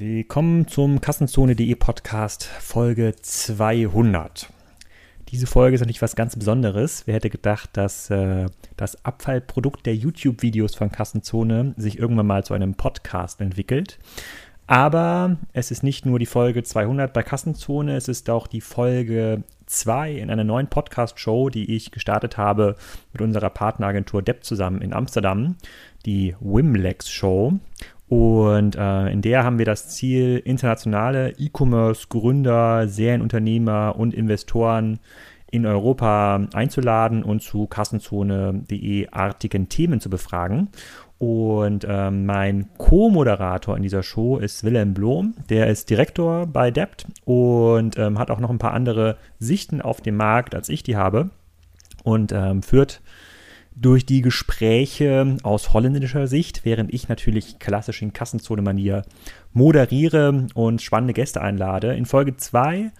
Willkommen zum Kassenzone.de Podcast Folge 200. Diese Folge ist natürlich was ganz Besonderes. Wer hätte gedacht, dass äh, das Abfallprodukt der YouTube-Videos von Kassenzone sich irgendwann mal zu einem Podcast entwickelt? Aber es ist nicht nur die Folge 200 bei Kassenzone, es ist auch die Folge 2 in einer neuen Podcast-Show, die ich gestartet habe mit unserer Partneragentur Depp zusammen in Amsterdam, die Wimlex Show. Und äh, in der haben wir das Ziel, internationale E-Commerce-Gründer, Serienunternehmer und Investoren in Europa einzuladen und zu Kassenzone.de artigen Themen zu befragen. Und ähm, mein Co-Moderator in dieser Show ist Wilhelm Blom. Der ist Direktor bei Debt und ähm, hat auch noch ein paar andere Sichten auf den Markt, als ich die habe. Und ähm, führt durch die Gespräche aus holländischer Sicht, während ich natürlich klassisch in Kassenzone-Manier moderiere und spannende Gäste einlade. In Folge 2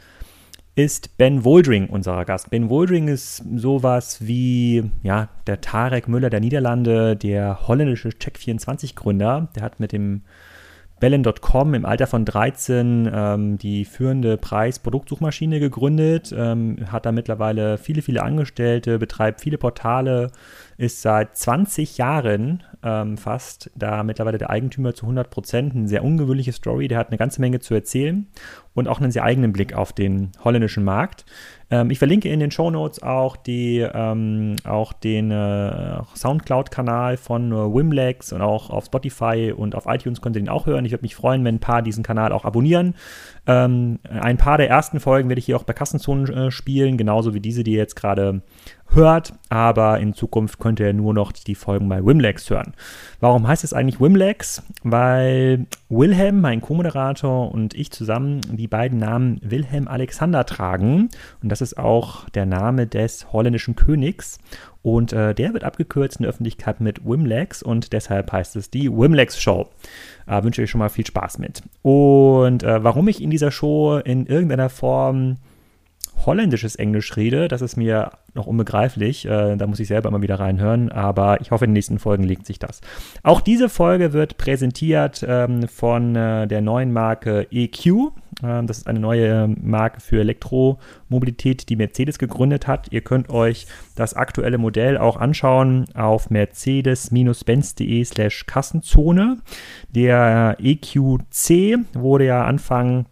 ist Ben Woldring unser Gast. Ben Woldring ist sowas wie ja, der Tarek Müller der Niederlande, der holländische Check24-Gründer. Der hat mit dem Bellen.com im Alter von 13 ähm, die führende Preis-Produktsuchmaschine gegründet, ähm, hat da mittlerweile viele, viele Angestellte, betreibt viele Portale, ist seit 20 Jahren ähm, fast da mittlerweile der Eigentümer zu 100 Prozent. Eine sehr ungewöhnliche Story, der hat eine ganze Menge zu erzählen und auch einen sehr eigenen Blick auf den holländischen Markt. Ähm, ich verlinke in den Show Notes auch, die, ähm, auch den äh, Soundcloud-Kanal von äh, Wimlex und auch auf Spotify und auf iTunes könnt ihr den auch hören. Ich würde mich freuen, wenn ein paar diesen Kanal auch abonnieren. Ähm, ein paar der ersten Folgen werde ich hier auch bei Kassenzonen äh, spielen, genauso wie diese, die ihr jetzt gerade hört, aber in Zukunft könnt ihr nur noch die Folgen bei Wimlex hören. Warum heißt es eigentlich Wimlex? Weil Wilhelm, mein Co-Moderator und ich zusammen die beiden Namen Wilhelm Alexander tragen und das ist auch der Name des holländischen Königs und äh, der wird abgekürzt in der Öffentlichkeit mit Wimlex und deshalb heißt es die Wimlex Show. Äh, wünsche euch schon mal viel Spaß mit. Und äh, warum ich in dieser Show in irgendeiner Form holländisches Englisch rede, das ist mir noch unbegreiflich. Äh, da muss ich selber immer wieder reinhören, aber ich hoffe, in den nächsten Folgen legt sich das. Auch diese Folge wird präsentiert ähm, von äh, der neuen Marke EQ. Ähm, das ist eine neue Marke für Elektromobilität, die Mercedes gegründet hat. Ihr könnt euch das aktuelle Modell auch anschauen auf mercedes-benz.de slash Kassenzone. Der EQC wurde ja Anfang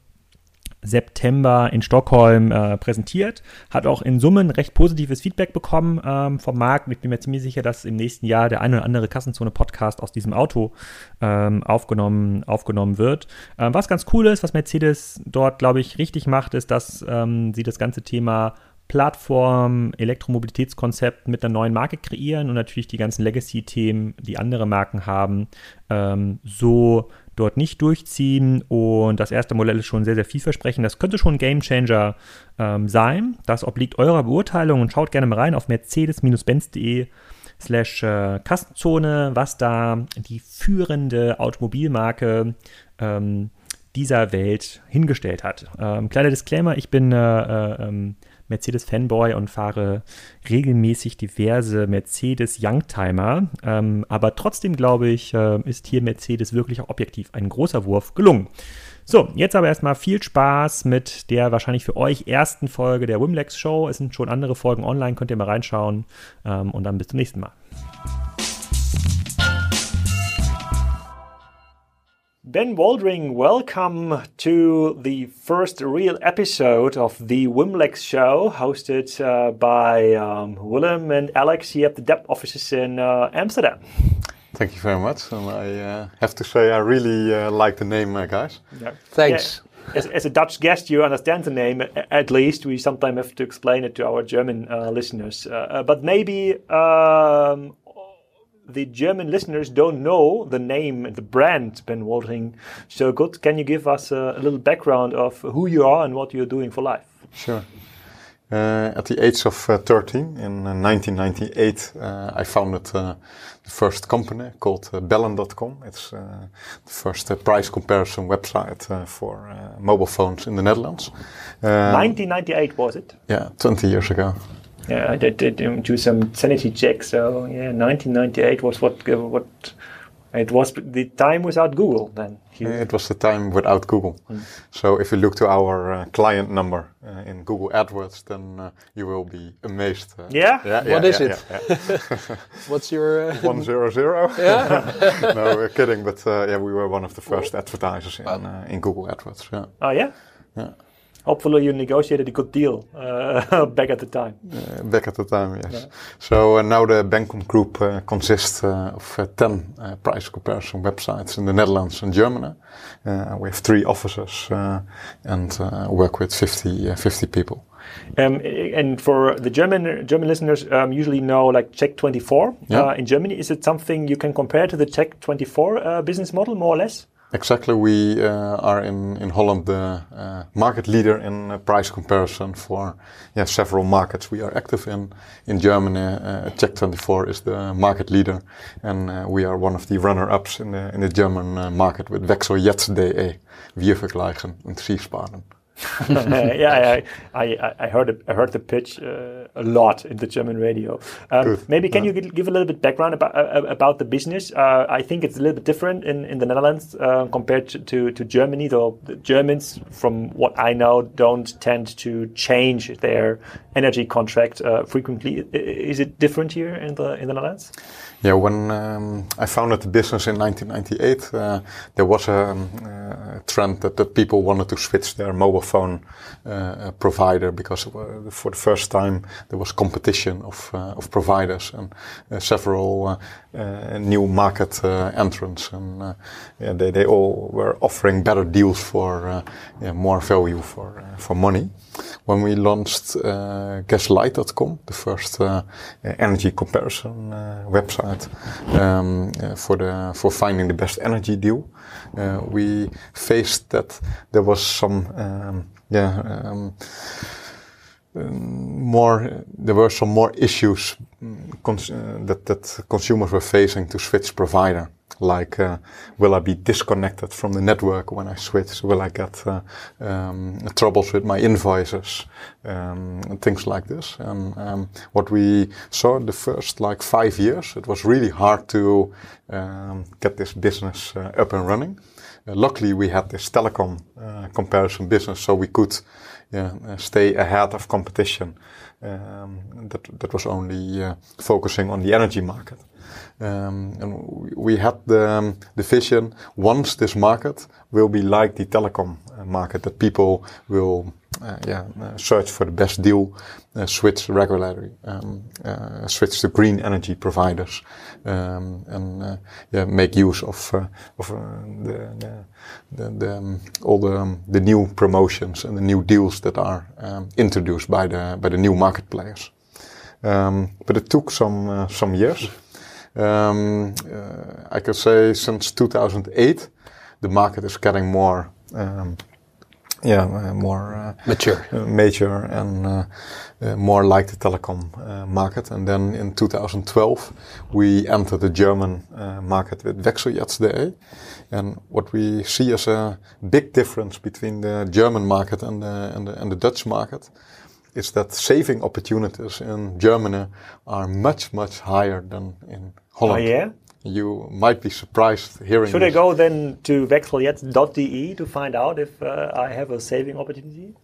September in Stockholm äh, präsentiert. Hat auch in Summen recht positives Feedback bekommen ähm, vom Markt. Ich bin mir ziemlich sicher, dass im nächsten Jahr der eine oder andere Kassenzone-Podcast aus diesem Auto ähm, aufgenommen, aufgenommen wird. Ähm, was ganz cool ist, was Mercedes dort, glaube ich, richtig macht, ist, dass ähm, sie das ganze Thema Plattform, Elektromobilitätskonzept mit einer neuen Marke kreieren und natürlich die ganzen Legacy-Themen, die andere Marken haben, ähm, so dort nicht durchziehen. Und das erste Modell ist schon sehr, sehr vielversprechend. Das könnte schon ein Gamechanger ähm, sein. Das obliegt eurer Beurteilung und schaut gerne mal rein auf mercedes-benz.de slash äh, Kassenzone, was da die führende Automobilmarke ähm, dieser Welt hingestellt hat. Ähm, kleiner Disclaimer, ich bin äh, äh, ähm, Mercedes-Fanboy und fahre regelmäßig diverse Mercedes Youngtimer. Ähm, aber trotzdem glaube ich, äh, ist hier Mercedes wirklich auch objektiv ein großer Wurf gelungen. So, jetzt aber erstmal viel Spaß mit der wahrscheinlich für euch ersten Folge der Wimlex Show. Es sind schon andere Folgen online, könnt ihr mal reinschauen. Ähm, und dann bis zum nächsten Mal. Ben Woldring, welcome to the first real episode of the Wimlex show, hosted uh, by um, Willem and Alex here at the Dept offices in uh, Amsterdam. Thank you very much. And I uh, have to say, I really uh, like the name, uh, guys. Yeah. Thanks. Yeah. As, as, a Dutch guest, you understand the name at least. We sometimes have to explain it to our German uh, listeners. but maybe um, the German listeners don't know the name and the brand Ben Woldring so good. Can you give us a, a, little background of who you are and what you're doing for life? Sure. Uh, at the age of uh, 13, in 1998, uh, uh, I founded uh, the first company called uh, Bellen.com. It's the first price comparison website for mobile phones in the Netherlands. 1998 was it? Yeah, 20 years ago. Yeah, I did, did um, do some sanity checks. So yeah, 1998 was what what It was the time without Google then. It was the time without Google. Mm. So if you look to our uh, client number uh, in Google AdWords, then uh, you will be amazed. Uh, yeah? yeah? What yeah, is yeah, it? What's your... Uh, one zero zero? Yeah? no, we're kidding, but uh, yeah, we were one of the first advertisers in, in Google AdWords. Yeah. Oh yeah? Yeah hopefully you negotiated a good deal uh, back at the time. Uh, back at the time, yes. Yeah. So uh, now the Bencom Group uh, consists uh, of uh, 10 price comparison websites in the Netherlands and Germany. we have three offices and work with 50, 50 people. Um, and for the German German listeners, um, usually know like Check24 yeah. in Germany. Is it something you can compare to the Check24 business model, more or less? Exactly, we uh, are in, in Holland the uh, market leader in uh, price comparison for yeah, several markets we are active in. In Germany, uh, Check24 is the market leader, and uh, we are one of the runner-ups in the, in the German uh, market with Wechsel jetzt DE, Wir vergleichen und Sie sparen. yeah, I, I, I, heard I heard the pitch uh, a lot in the German radio. Um, maybe can yeah. you give a little bit background about uh, about the business? Uh, I think it's a little bit different in, in the Netherlands uh, compared to, to, to, Germany. Though the Germans, from what I know, don't tend to change their energy contract uh, frequently. Is it different here in the in the Netherlands? Yeah, when um, I founded the business in 1998, uh, there was a, um, uh, trend that, that people wanted to switch their mobile phone uh, provider because for the first time there was competition of, uh, of providers and uh, several uh, new market entrants, and yeah, they, they all were offering better deals for yeah, more value for for money when we launched uh, Gaslight.com, the first uh, energy comparison uh, website um, uh, for the for finding the best energy deal, we faced that there was some um, yeah. Um more there were some more issues mm, that that consumers were facing to switch provider like uh, will I be disconnected from the network when I switch? Will I get uh, um, troubles with my invoices? Um, things like this. And um, what we saw the first like five years, it was really hard to um, get this business uh, up and running. Uh, luckily, we had this telecom uh, comparison business, so we could yeah, uh, stay ahead of competition. Um, that that was only focusing on the energy market. Um, and we had the, um, the vision once this market will be like the telecom uh, market that people will uh, yeah, uh, search for the best deal, uh, switch regularly, um, uh, switch to green energy providers, um, and uh, yeah, make use of of the, the, the, um, all the um, the new promotions and the new deals that are um, introduced by the by the new market players. but it took some some years. Um, uh, I could say since 2008, the market is getting more, um, yeah, uh, more uh, mature, uh, mature, and uh, uh, more like the telecom market. And then in 2012, we entered the German market with Wechseljetzt.de. And what we see as a big difference between the German market and the, and the, and the Dutch market is that saving opportunities in Germany are much, much higher than in Holland. Oh, yeah? You might be surprised hearing Should this. I go then to wechseljetzt.de to find out if uh, I have a saving opportunity?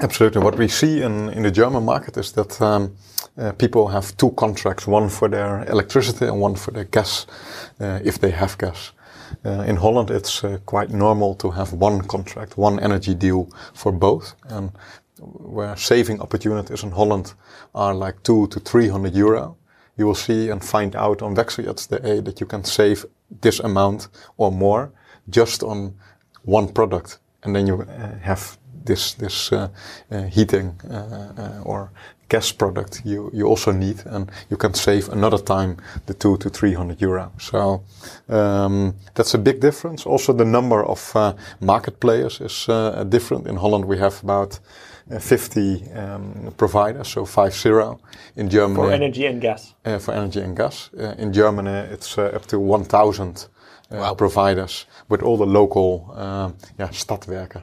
Absolutely. What we see in, in the German market is that um, uh, people have two contracts, one for their electricity and one for their gas, uh, if they have gas. Uh, in Holland, it's uh, quite normal to have one contract, one energy deal for both. And where saving opportunities in Holland are like two to 300 euro, you will see and find out on Wechseljetzt.de that you can save this amount or more just on one product. And then you uh, have this, this uh, uh, heating uh, uh, or gas product you, you also need and you can save another time the two to 300 euro. So, um, that's a big difference. Also the number of uh, market players is different. In Holland we have about uh, 50 um, providers, so 50 in Germany. For energy and gas. Uh, for energy and gas. Uh, in Germany, it's uh, up to 1,000 uh, wow. providers with all the local um, yeah, stadwerken.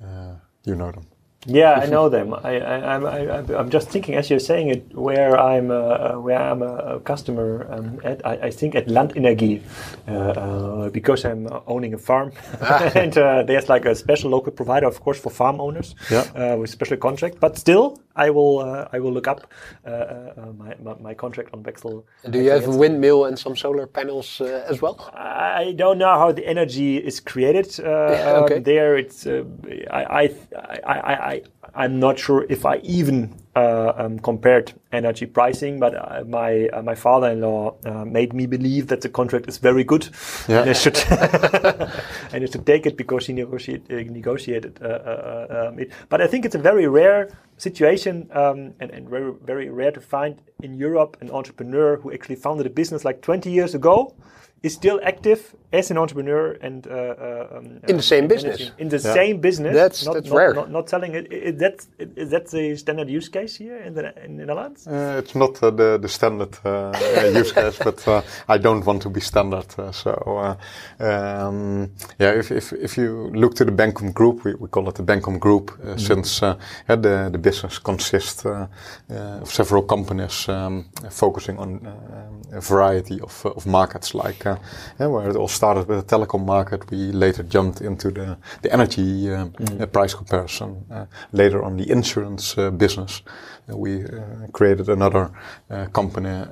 Uh, you know them. Yeah, I know them. I, I, I'm just thinking as you're saying it, where I'm, uh, where I'm a, customer um, at. I, I, think at Landenergie, uh, uh, because I'm owning a farm, ah. and uh, there's like a special local provider, of course, for farm owners yeah. Uh, with special contract. But still, I will, uh, I will look up uh, uh, uh, my, my, my, contract on Wechsel. Do you have a windmill and some solar panels as well? I don't know how the energy is created yeah, okay. um, there. It's I, I, I, I I'm not sure if I even uh, um, compared energy pricing, but uh, my uh, my father-in-law uh, made me believe that the contract is very good, yeah. and I should and I should take it because he negotiate, uh, negotiated uh, um, it. But I think it's a very rare situation um, and, and very very rare to find in Europe an entrepreneur who actually founded a business like 20 years ago is still active as an entrepreneur and uh, uh, um, in the same business. In the yeah. same business. That's not, that's not, rare. Not, not selling it. Is that is that the standard use case here in the in the Netherlands? Uh, it's not uh, the the standard uh, use case, but uh, I don't want to be standard. so um, yeah, if, if if you look to the Bencom Group, we, we call it the Bencom Group, mm. since the the business consists of several companies um, focusing on a variety of of markets, like where it all started with the telecom market. We later jumped into the, the energy uh, mm. Uh, price comparison. Uh, later on the insurance uh, business. we created another company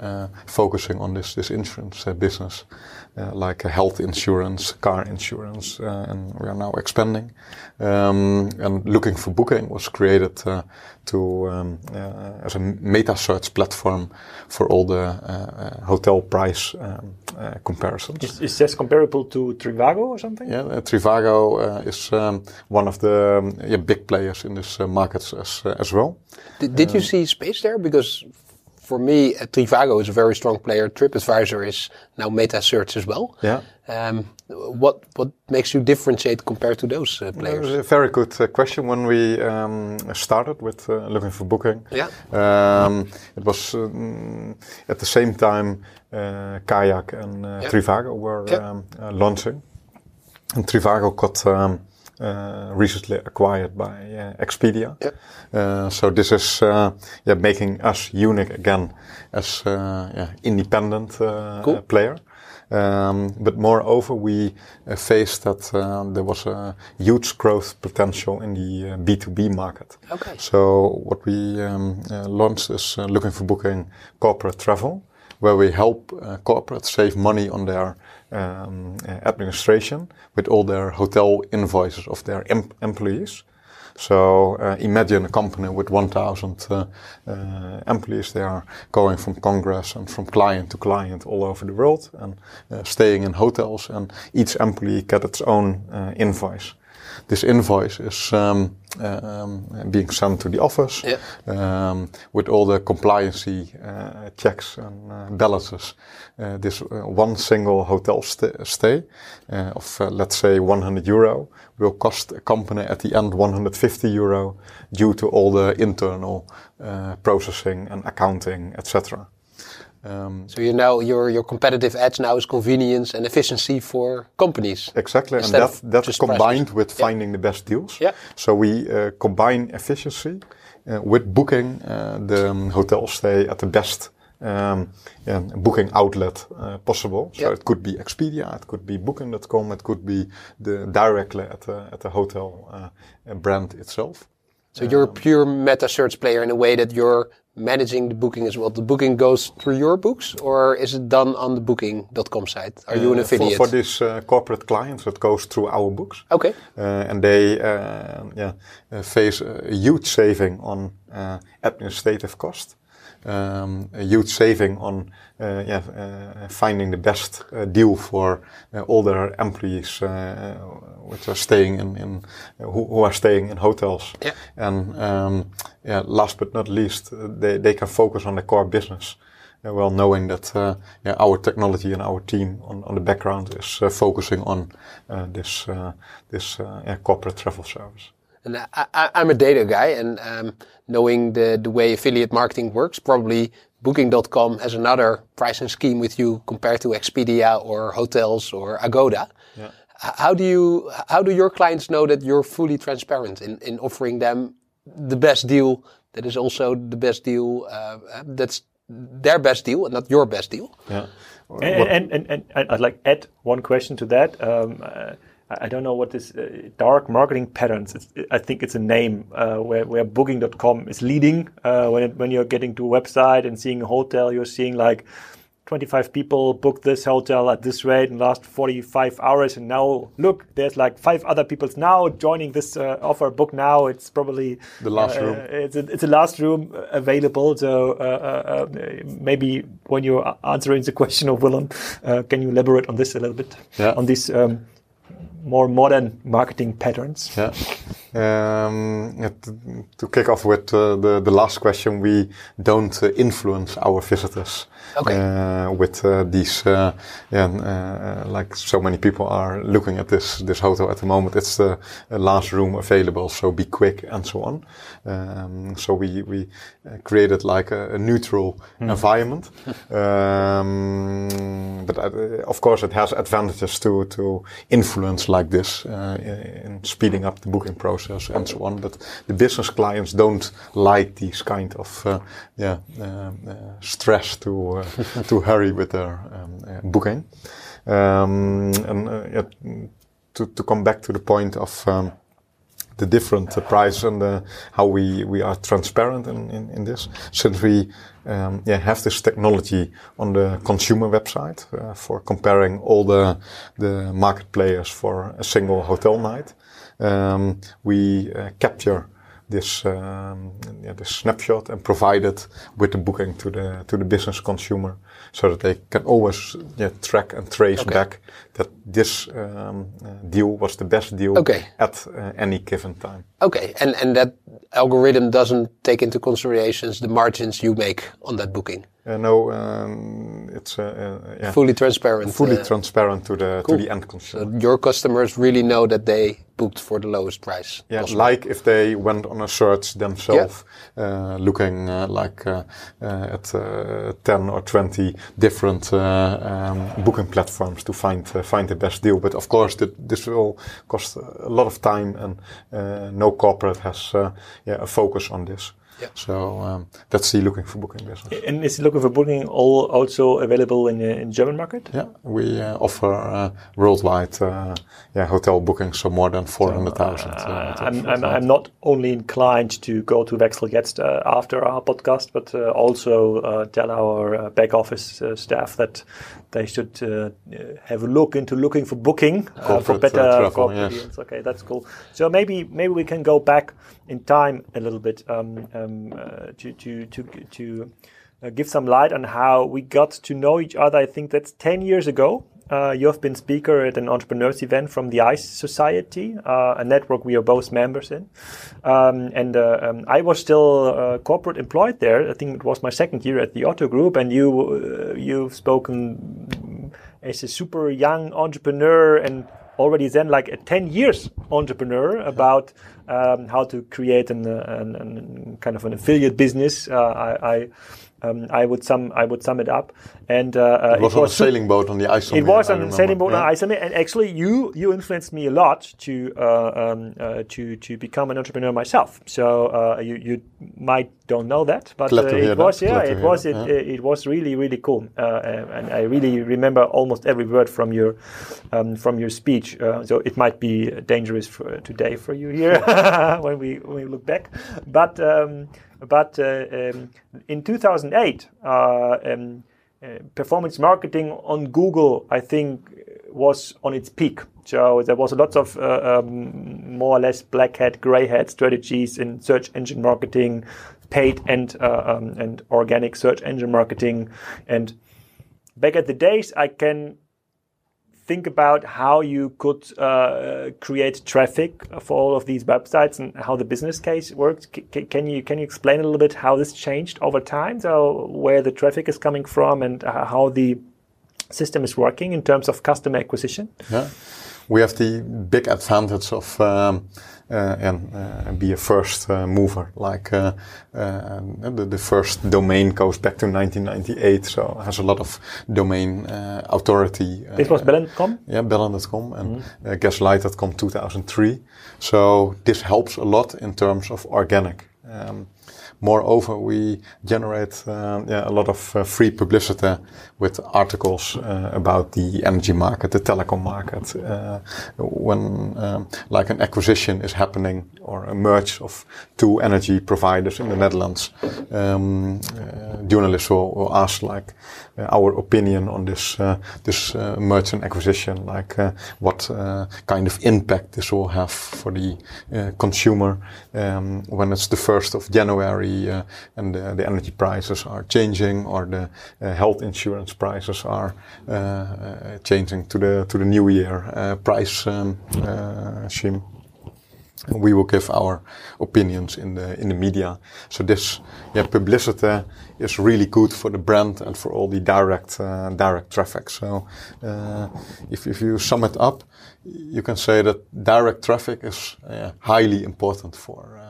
focusing on this, this insurance business. Uh, like health insurance, car insurance, uh, and we are now expanding. Um, and looking for booking was created uh, to um, as a meta search platform for all the hotel price um, comparisons. Is, is, this comparable to Trivago or something? Yeah, Trivago is um, one of the um, yeah, big players in this market as as well. Did, did you see space there? Because for me, uh, Trivago is a very strong player. TripAdvisor is now meta search as well. Yeah. Um, what what makes you differentiate compared to those uh, players? a very good uh, question. When we um, started with uh, looking for booking, yeah, um, it was um, at the same time uh, Kayak and uh, yeah. Trivago were yeah. Um, launching, and Trivago got um, uh, recently acquired by uh, Expedia. Yep. Uh, so this is yeah, making us unique again as yeah, independent cool. player. Um, but moreover, we uh, faced that uh, there was a huge growth potential in the uh, B2B market. Okay. So what we um, launched is looking for booking corporate travel, where we help corporates save money on their um, administration with all their hotel invoices of their em employees. So uh, imagine a company with 1,000 uh, uh, employees. They are going from Congress and from client to client all over the world and uh, staying in hotels. And each employee gets its own uh, invoice this invoice is um, um, being sent to the office yeah. um, with all the compliancy uh, checks and uh, balances. Uh, this uh, one single hotel st stay uh, of, uh, let's say, 100 euro will cost a company at the end 150 euro due to all the internal processing and accounting, etc. Um, so you know your your competitive edge now is convenience and efficiency for companies. Exactly, and that that's combined prices. with finding the best deals. Yeah. So we uh, combine efficiency uh, with booking uh, the um, hotel stay at the best um, yeah, booking outlet uh, possible. So it could be Expedia, it could be Booking.com, it could be the directly at the at the hotel uh, brand itself. So you're a um, pure meta search player in a way that you're managing the booking as well? The booking goes through your books or is it done on the booking.com site? Are you an uh, affiliate? For, for these uh, corporate clients, it goes through our books. Okay. Uh, and they yeah, face a huge saving on administrative cost. Um, a huge saving on uh, yeah, uh, finding the best uh, deal for all their employees which are staying in, in who, who, are staying in hotels. Yeah. And um, yeah, last but not least, they, they can focus on the core business. Uh, well, knowing that uh, yeah, our technology and our team on, on the background is uh, focusing on this this corporate travel service. And I, am a data guy, and um, knowing the the way affiliate marketing works, probably Booking.com has another pricing scheme with you compared to Expedia or hotels or Agoda. Yeah. How do you how do your clients know that you're fully transparent in, in offering them the best deal that is also the best deal uh, that's their best deal and not your best deal. Yeah. And, and, and, and, and I'd like add one question to that. Um, uh, I don't know what this uh, dark marketing patterns. It's, I think it's a name uh, where where Booking.com is leading. Uh, when it, when you're getting to a website and seeing a hotel, you're seeing like 25 people booked this hotel at this rate in the last 45 hours and now look there's like five other people now joining this uh, offer book now it's probably the last uh, room it's a, it's a last room available so uh, maybe when you're answering the question of Willem uh, can you elaborate on this a little bit yeah. on these um, more modern marketing patterns. Yeah. Um, to, kick off with the, the last question, we don't influence our visitors okay. uh, with uh, these, uh, yeah, uh, like so many people are looking at this this hotel at the moment. It's the last room available, so be quick and so on. Um, so we we created like a, a neutral mm. environment, um, but of course it has advantages to to influence like this in speeding up the booking process and so on. But the business clients don't like these kind of yeah stress to to hurry with their um, uh, booking. Um, and uh, to, to come back to the point of um, the different uh, price and uh, how we, we are transparent in, in, in this. Since we um, yeah, have this technology on the consumer website uh, for comparing all the, the market players for a single hotel night, um, we uh, capture this um, yeah, this snapshot and provide it with the booking to the to the business consumer, so that they can always yeah, track and trace okay. back that this um, uh, deal was the best deal okay. at uh, any given time. Okay, and and that algorithm doesn't take into considerations the margins you make on that booking. Uh, no, um, it's uh, uh, yeah. fully transparent. Fully uh, transparent to the cool. to the end consumer. So your customers really know that they booked for the lowest price. Yeah, possible. like if they went on a search themselves, yeah. uh, looking uh, like uh, uh at uh, ten or twenty different uh, um, booking platforms to find find the best deal. But of course, this will cost a lot of time, and no corporate has yeah, a focus on this. Yeah. So um, that's the looking for booking business. And is looking for booking all also available in the in German market? Yeah, we uh, offer uh, worldwide uh, yeah hotel bookings, so more than four hundred thousand. So, uh, I'm, I'm, I'm not only inclined to go to Wechsel Jetzt uh, after our podcast, but uh, also tell our back office staff that they should have a look into looking for booking for better travel, yes. Okay, that's cool. So maybe maybe we can go back in time a little bit. Um, um, uh, to to to to uh, give some light on how we got to know each other. I think that's ten years ago. Uh, you have been speaker at an entrepreneurs event from the ICE Society, uh, a network we are both members in. Um, and uh, um, I was still uh, corporate employed there. I think it was my second year at the Otto Group, and you you've spoken as a super young entrepreneur and already then like a 10 years entrepreneur about um, how to create an, an, an, kind of an affiliate business. Uh, I, I um, I would sum I would sum it up. And uh, uh it was, it was on a sailing boat on the IJsselmeer. It was on a sailing boat yeah. on IJsselmeer, and actually, you you influenced me a lot to uh, um, uh, to to become an entrepreneur myself. So uh, you you might don't know that, but uh, it was that. yeah, it was it, it, was really really cool, and I really remember almost every word from your um, from your speech. so it might be dangerous for today for you here when we when we look back, but. But uh, um, in 2008, uh, um, uh, performance marketing on Google, I think, was on its peak. So there was a lot of uh, um, more or less black hat, gray hat strategies in search engine marketing, paid and uh, um, and organic search engine marketing. And back at the days, I can think about how you could uh, create traffic for all of these websites and how the business case works. C- can you can you explain a little bit how this changed over time? So where the traffic is coming from and uh, how the system is working in terms of customer acquisition? Yeah, we have the big advantage of um, uh, and uh, be a first uh, mover. Like uh, uh, the, the, first domain goes back to 1998, so has a lot of domain uh, authority. this was Bellen.com? Yeah, Bellen.com and mm-hmm. Gaslicht.com 2003. So this helps a lot in terms of organic. Um, Moreover, we generate uh, yeah, a lot of uh, free publicity with articles uh, about the energy market, the telecom market. Uh, when um, like an acquisition is happening or a merge of two energy providers in the Netherlands, um, uh, journalists will, will, ask like our opinion on this this merge and acquisition, like what kind of impact this will have for the consumer um, when it's the first of January uh, and the, the, energy prices are changing or the uh, health insurance prices are uh, changing to the to the new year price um, scheme we will give our opinions in the in the media. So this yeah, publicity is really good for the brand and for all the direct uh, direct traffic. So uh, if if you sum it up, you can say that direct traffic is uh, highly important for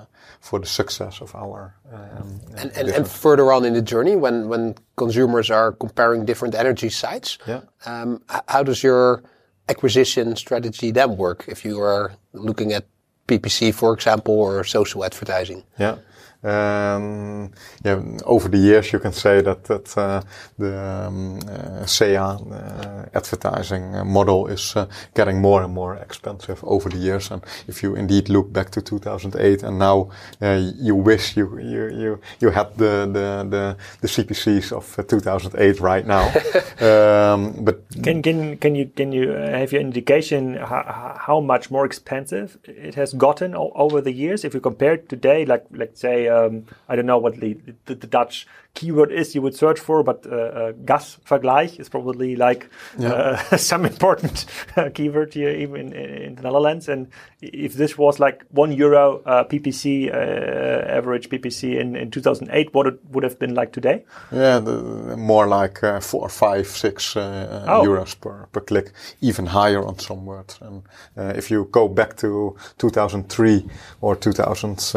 for the success of our. Um, and, and, and, further on in the journey, when, when consumers are comparing different energy sites, yeah. um, how does your acquisition strategy then work if you are looking at PPC, for example, or social advertising? Yeah. Um, yeah, over the years, you can say that that uh, the um, uh, SEA uh, advertising model is uh, getting more and more expensive over the years. And if you indeed look back to 2008, and now uh, you wish you you you you had the the the, the CPCs of uh, 2008 right now. um, but can can can you can you have your indication how, how much more expensive it has gotten over the years if you compare it today, like let's say um, I don't know what the, the, the, Dutch keyword is you would search for, but uh, uh, gasvergleich is probably like yeah. uh, some important uh, keyword here, even in, in, the Netherlands. And if this was like one euro uh, PPC, uh, average PPC in, in 2008, what it would have been like today? Yeah, the, more like four, five, six oh. euros per, per click, even higher on some words. And if you go back to 2003 or 2000,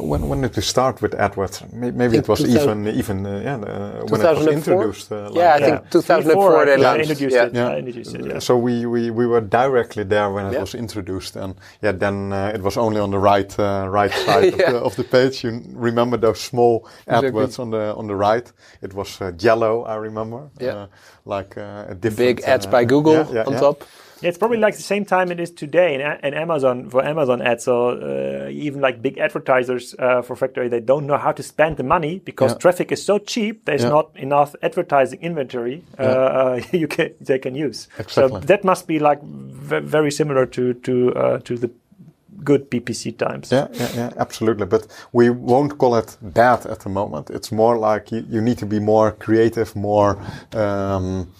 when, when did we start with AdWords? Maybe it was even even uh, yeah uh, when it was introduced. Uh, like, yeah, I think 2004 they launched. Introduced yeah. It, yeah. introduced it. Yeah. So we, we we were directly there when it yeah. was introduced, and yeah, then uh, it was only on the right uh, right side of, the, of, the, page. You remember those small AdWords on the on the right? It was uh, yellow. I remember. Yeah. like a different big ads by Google on top. Yeah, it's probably like the same time it is today in, in Amazon for Amazon ads. So uh, even like big advertisers uh, for Factory, they don't know how to spend the money because yeah. traffic is so cheap. There's yeah. not enough advertising inventory uh, uh you can they can use. Exactly. So that must be like very similar to to uh, to the good PPC times. Yeah, yeah, yeah, absolutely. But we won't call it bad at the moment. It's more like you, you need to be more creative, more. Um,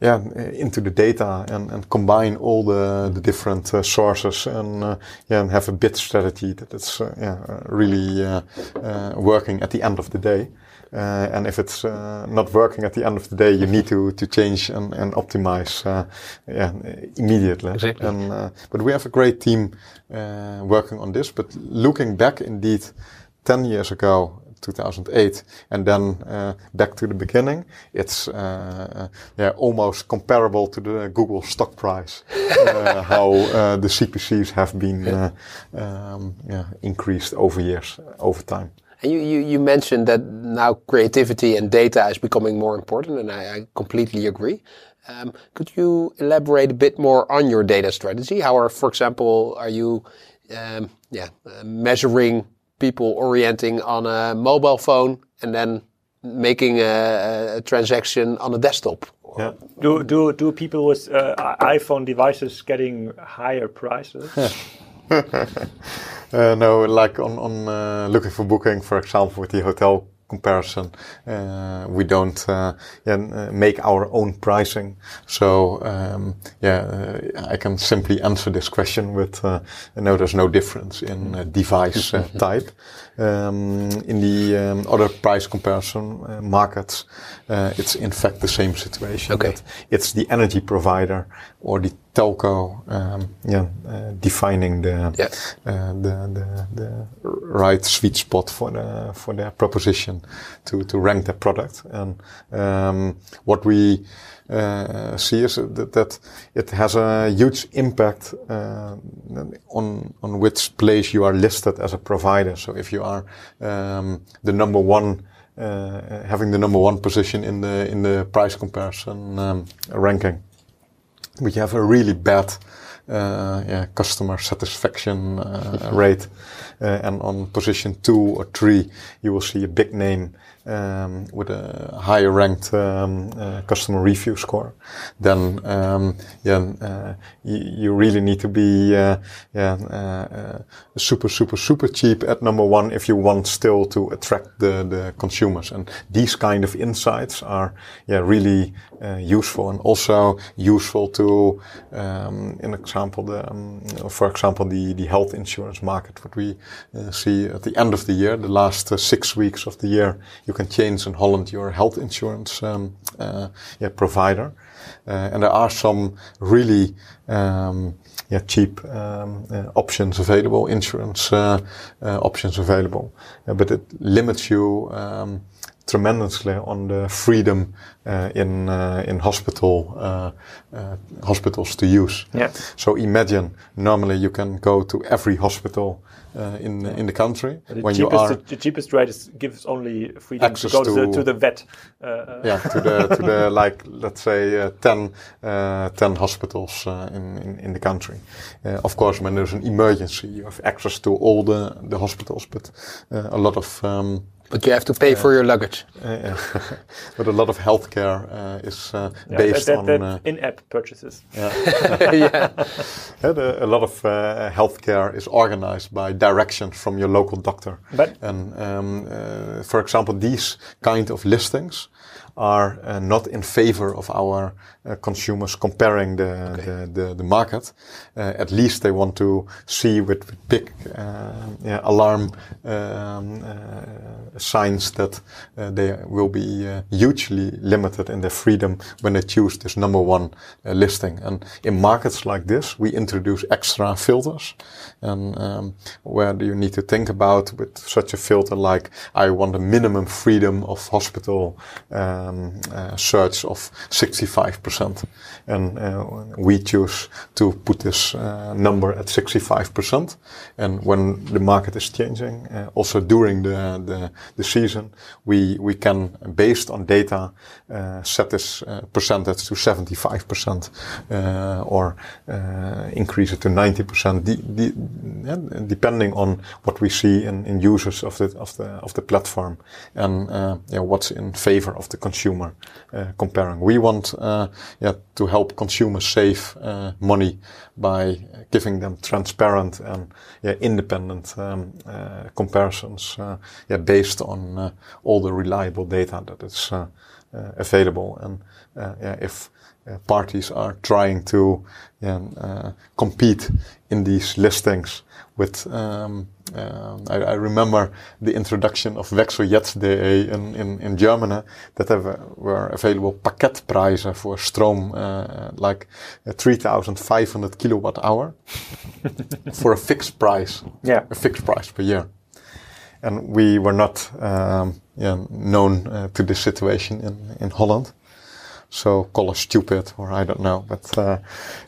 yeah, into the data and, and combine all the, the different uh, sources and, uh, yeah, and have a bid strategy that it's uh, yeah, really uh, uh, working at the end of the day. Uh, and if it's not working at the end of the day, you need to, to change and, and optimize yeah, immediately. Exactly. And, but we have a great team working on this. But looking back, indeed, 10 years ago, 2008, and then uh, back to the beginning, it's uh, yeah, almost comparable to the Google stock price, uh, how uh, the CPCs have been uh, um, yeah, increased over years, over time. And you, you, you, mentioned that now creativity and data is becoming more important, and I, I completely agree. Um, could you elaborate a bit more on your data strategy? How are, for example, are you um, yeah, uh, measuring people orienting on a mobile phone and then making a, a transaction on a desktop. Yeah. Do do do people with uh, iPhone devices getting higher prices? uh, no, like on on uh, looking for booking, for example, with the hotel comparison. Uh, we don't uh, yeah, uh, make our own pricing. So um, yeah, uh, I can simply answer this question with uh, no, there's no difference in uh, device uh, type. Um, in the um, other price comparison uh, markets, uh, it's in fact the same situation. Okay. It's the energy provider or the telco, um, yeah, uh, defining the, Yeah. uh, the, the the right sweet spot for the for their proposition to to rank their product. And um, what we uh, see is that, that it has a huge impact uh, on on which place you are listed as a provider. So if you are um, the number one. Uh, having the number one position in the in the price comparison um, we have a really bad uh, yeah, customer satisfaction uh, rate. Uh, and on position two or three, you will see a big name um, with a higher ranked um, uh, customer review score. Then, um, yeah, uh, you, you really need to be uh, yeah, uh, uh, super, super, super cheap at number one if you want still to attract the, the consumers. And these kind of insights are yeah, really uh, useful and also useful to, um, in example, the, um, for example, the, the health insurance market, what we see at the end of the year, the last six weeks of the year, you can change in Holland your health insurance um, uh, yeah, provider. Uh, and there are some really um, yeah, cheap um, uh, options available, insurance uh, uh, options available, Uh, but it limits you um, tremendously on the freedom uh, in uh, in hospital uh, uh, hospitals to use. Yeah. So imagine normally you can go to every hospital uh, in in the country The when you cheapest, are the, cheapest rate is, gives only freedom Access to go to, the, to- to the vet. Uh, uh, yeah to the to the like let's say uh, 10 uh, 10 hospitals uh, in, in in the country uh, of course when there's an emergency you have access to all the the hospitals but uh, a lot of um, But you have to pay for your luggage. uh, but a lot of healthcare uh, is uh, yeah, based that, on that, uh, in-app purchases. yeah. yeah. Yeah, the, a lot of uh, healthcare is organized by directions from your local doctor. But- and um, uh, for example, these kind of listings are uh, not in favor of our uh, consumers comparing the, the, the, the market. Uh, at least they want to see with, with big uh, yeah, alarm um, uh, signs that uh, they will be uh, hugely limited in their freedom when they choose this number one uh, listing. And in markets like this, we introduce extra filters. And um, where do you need to think about with such a filter like I want a minimum freedom of hospital um, uh, search of 65%. And uh, we choose to put this uh, number at 65%. And when the market is changing, uh, also during the, the, the season, we, we can, based on data, uh, set this uh, percentage to 75% uh, or increase it to 90%, de- de- depending on what we see in, in users of the, of the, of the platform and yeah, what's in favor of the consumer uh, comparing. We want uh, yeah, to help consumers save uh, money by giving them transparent and yeah, independent um, comparisons yeah, based on all the reliable data that is available. And yeah, if parties are trying to yeah, compete in these listings with um, um, I, I remember the introduction of Wechseljetzt.de in, in, in Germany that have, were available pakketprijzen for stroom, uh, like uh, 3,500 kilowatt hour for a fixed price, Yeah. a fixed price per year. And we were not um, yeah, known uh, to this situation in, in Holland. So call us stupid or I don't know, but uh,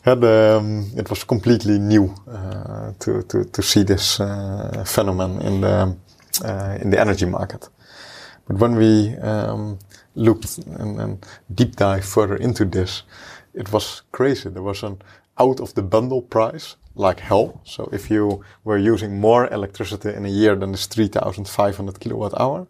um, it was completely new uh, to, to, to see this uh, phenomenon in the, uh, in the energy market. But when we um, looked and, and deep dive further into this, it was crazy. There was an out of the bundle price like hell. So if you were using more electricity in a year than this 3,500 kilowatt hour,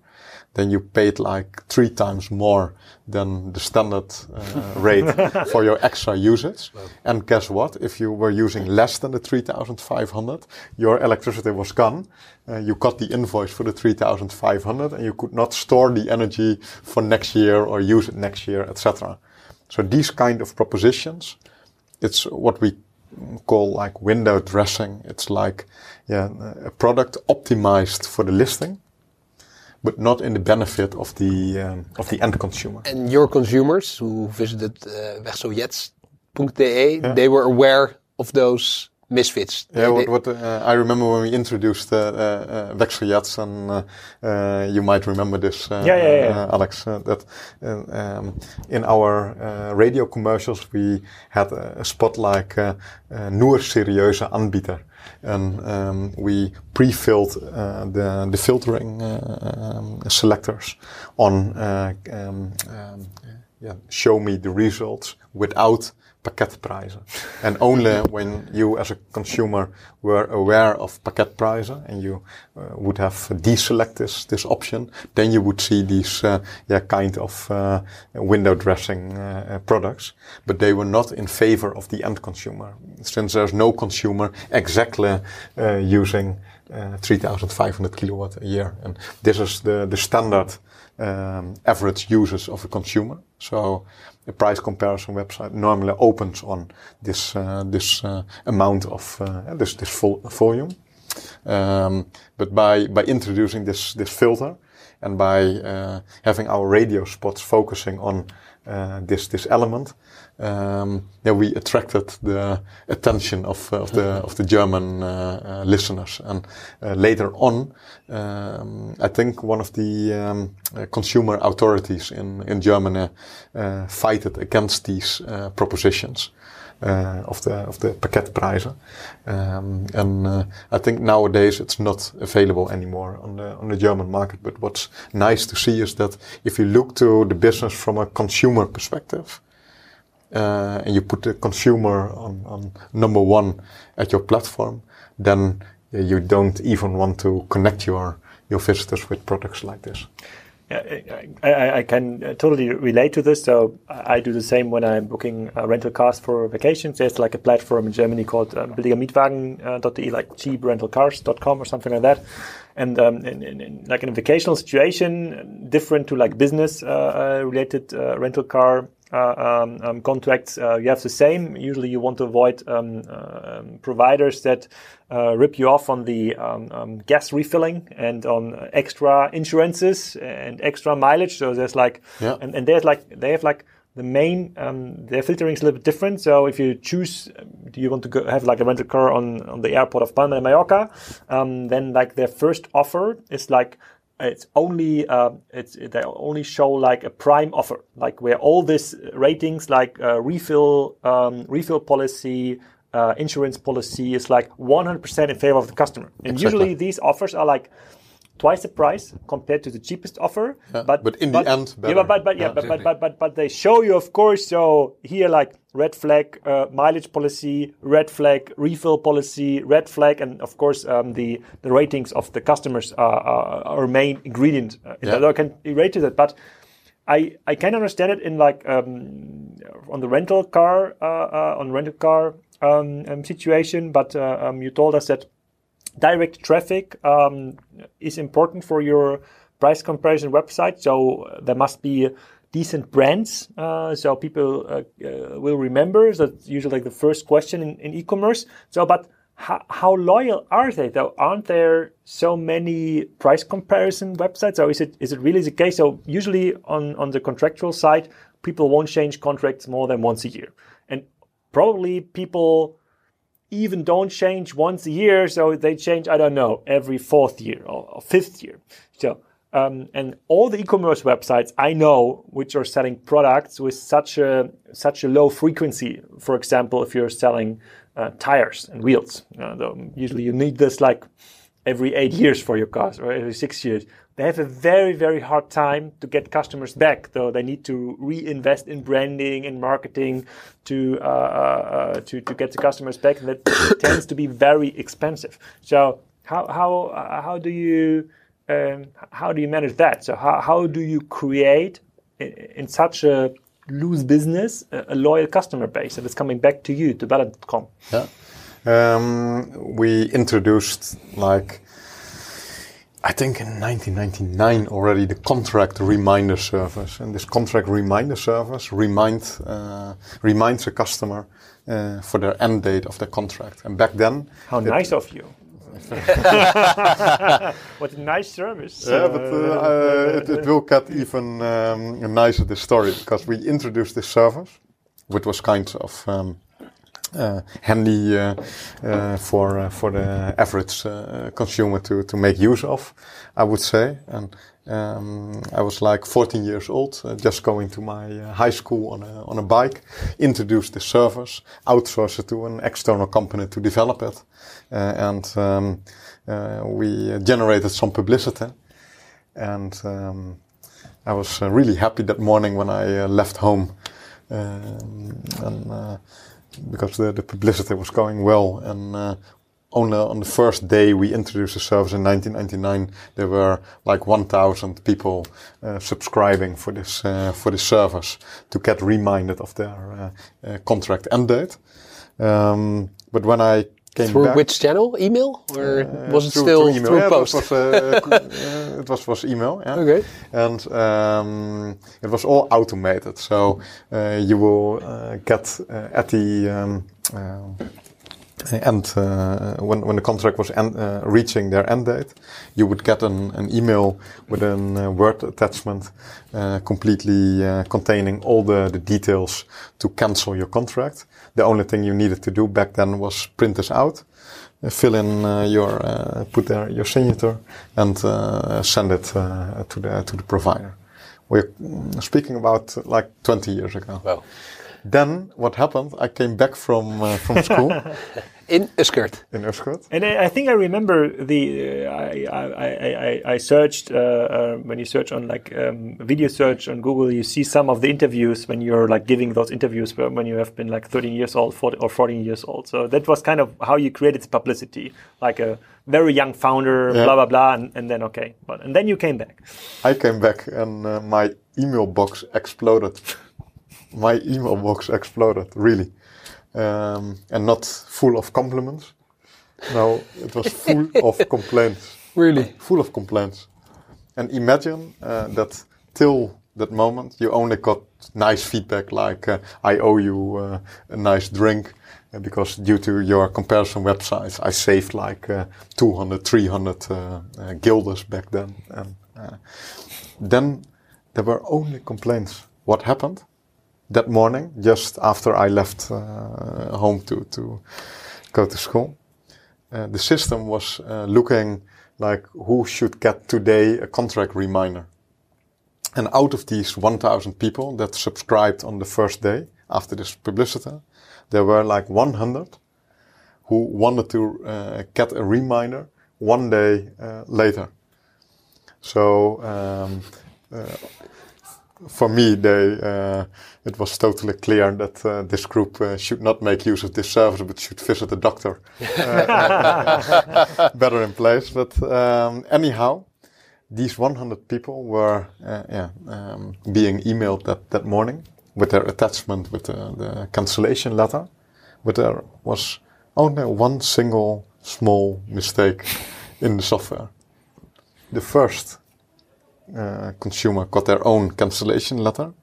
then you paid like three times more than the standard uh, rate for your extra usage. And guess what? If you were using less than the 3500, your electricity was gone. Uh, you got the invoice for the 3500 and you could not store the energy for next year or use it next year, etc. So these kind of propositions, it's what we call like window dressing. It's like yeah, a product optimized for the listing, but not in the benefit of the um, of the end consumer. And your consumers who visited uh, wegsojets.de, yeah. they were aware of those misfits. Yeah, what, what uh, I remember when we introduced uh, uh, Wegsojets, and uh, uh, you might remember this, uh, yeah, yeah, yeah. Alex, that um, in our radio commercials we had a, spot like uh, Noor serieuze aanbieder. And um, we pre-filled the, the filtering um, selectors on um, um, yeah, show me the results without pakketprijzen. and only when you as a consumer were aware of pakketprijzen and you uh, would have deselect this, this option, then you would see these uh, yeah, kind of uh, window dressing uh, products. But they were not in favor of the end consumer. Since there's no consumer exactly uh, using uh, 3,500 kilowatt a year. And this is the, the standard um, average uses of a consumer. So a price comparison website normally opens on this uh, this uh, amount of uh, this this volume. Um, but by by introducing this this filter and by having our radio spots focusing on this this element, um, yeah, we attracted the attention of, of the of the German uh, uh, listeners. And uh, later on, um, I think one of the um, uh, consumer authorities in in Germany uh, fighted against these uh, propositions. of the of the pakketprijzen, um, and I think nowadays it's not available anymore on the on the German market. But what's nice to see is that if you look to the business from a consumer perspective, uh, and you put the consumer on, on number one at your platform, then you don't even want to connect your your visitors with products like this. I, I, can uh, totally relate to this. So I do the same when I'm booking uh, rental cars for vacations. There's like a platform in Germany called um, billigermietwagen.de, uh, like cheaprentalcars.com or something like that. And um, in, in, in, like in a vacational situation, different to like business uh, related uh, rental car um, um, contracts, uh, you have the same. Usually, you want to avoid um, uh, providers that uh, rip you off on the um, um, gas refilling and on extra insurances and extra mileage. So there's like, yeah. and, and there's like they have like the main um, their filtering is a little bit different. So if you choose, do you want to go, have like a rental car on on the airport of Palma de Mallorca, then like their first offer is like it's only uh, it's they only show like a prime offer, like where all these ratings like uh, refill um, refill policy. Uh, insurance policy is like 100% in favor of the customer. And exactly. usually these offers are like twice the price compared to the cheapest offer. Yeah, but, but in but, the end, better. yeah, but but yeah, yeah but, but, but but but they show you, of course. So here, like red flag uh, mileage policy, red flag refill policy, red flag, and of course um, the the ratings of the customers are, are our main ingredient. Uh, yeah. I can rate it, but. I, I can understand it in like um, on the rental car uh, uh on rental car um, um situation, but uh, um, you told us that direct traffic um, is important for your price comparison website. So uh, there must be decent brands, uh, so people uh, uh, will remember. That's usually like the first question in, in e-commerce. So, but how, how loyal are they? Though, aren't there so many price comparison websites? Or is it is it really the case? So, usually on on the contractual side, people won't change contracts more than once a year, and probably people even don't change once a year, so they change, I don't know, every fourth year or, or fifth year. So, um, and all the e-commerce websites I know, which are selling products with such a such a low frequency, for example, if you're selling uh, tires and wheels, uh, usually you need this like every eight years for your cars or every six years. They have a very very hard time to get customers back though. They need to reinvest in branding and marketing to uh, uh, to, to get the customers back and that tends to be very expensive. So how how uh, how do you um, how do you manage that? So how, how do you create in, in such a loose business a, a, loyal customer base that is coming back to you to Bellen.com? Yeah. Um, we introduced like I think in 1999 already the contract reminder service, and this contract reminder service remind uh, reminds a customer uh, for their end date of their contract. And back then, how nice of you! what a nice service! Yeah, but uh, uh, it, it, will get even um, nicer this story because we introduced this service, which was kind of. Um, handy uh, uh, for for the average consumer to to make use of, I would say. And um, I was like 14 years old, uh, just going to my uh, high school on a, on a bike, introduced the service, outsourced it to an external company to develop it. Uh, and um, we generated some publicity. And um, I was really happy that morning when I left home. Um, and because the, the publicity was going well. And uh, only on the first day we introduced the service in 1999, there were like 1,000 people uh, subscribing for this uh, for this service to get reminded of their uh, uh, contract end date. Um, but when I came through back, which channel? Email or uh, was it through, still through, email. through yeah, post? It was, it was was email. Yeah. Okay. And um, it was all automated, so uh, you will uh, get uh, at the um, end uh, when when the contract was end, uh, reaching their end date, you would get an, an email with a uh, Word attachment, completely containing all the, the details to cancel your contract. The only thing you needed to do back then was print this out, uh, fill in uh, your uh, put there your signature, and send it to the to the provider. We're mm, speaking about like 20 years ago. Then what happened? I came back from uh, from school in Usquert. In Usquert. And I, I think I remember the uh, I, I, I, I searched uh, uh, when you search on like um, video search on Google, you see some of the interviews when you're like giving those interviews when you have been like 13 years old 40, or 14 years old. So that was kind of how you created the publicity, like a very young founder, yeah. blah blah blah, and, and, then okay, but and then you came back. I came back and uh, my email box exploded my email box exploded, really. Um, and not full of compliments. No, it was full of complaints. Really? Full of complaints. And imagine uh, that till that moment you only got nice feedback like uh, I owe you uh, a nice drink uh, because due to your comparison websites I saved like uh, 200, 300 uh, guilders back then. And then there were only complaints. What happened? That morning, just after I left uh, home to, to go to school. Uh, the system was uh, looking like who should get today a contract reminder. And out of these 1,000 people that subscribed on the first day after this publicity, there were like 100 who wanted to uh, get a reminder one day uh, later. So um, uh, for me, they, uh, it was totally clear that uh, this group uh, should not make use of this service, but should visit a doctor. Uh, better in place. But um, anyhow, these 100 people were uh, yeah, um, being emailed that, that morning with their attachment with the, the cancellation letter. But there was only one single small mistake in the software. The first uh, consumer got their own cancellation letter.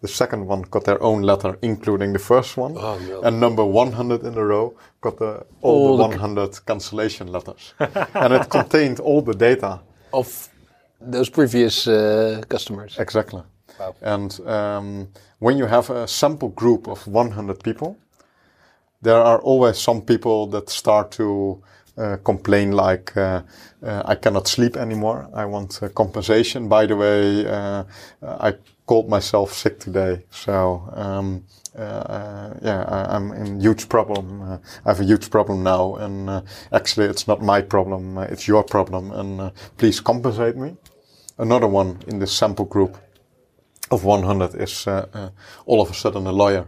The second one got their own letter, including the first one. Oh, no. And number 100 in a row got the, all, all the 100 ca cancellation letters. and it contained all the data of those previous uh, customers. Exactly. Wow. And um, when you have a sample group of 100 people, there are always some people that start to Uh, complain like uh, uh, I cannot sleep anymore. I want uh, compensation. By the way, uh, I called myself sick today, so um, yeah, I, am in huge problem. I have a huge problem now, and actually, it's not my problem. it's your problem, and please compensate me. Another one in the sample group of 100 is all of a sudden a lawyer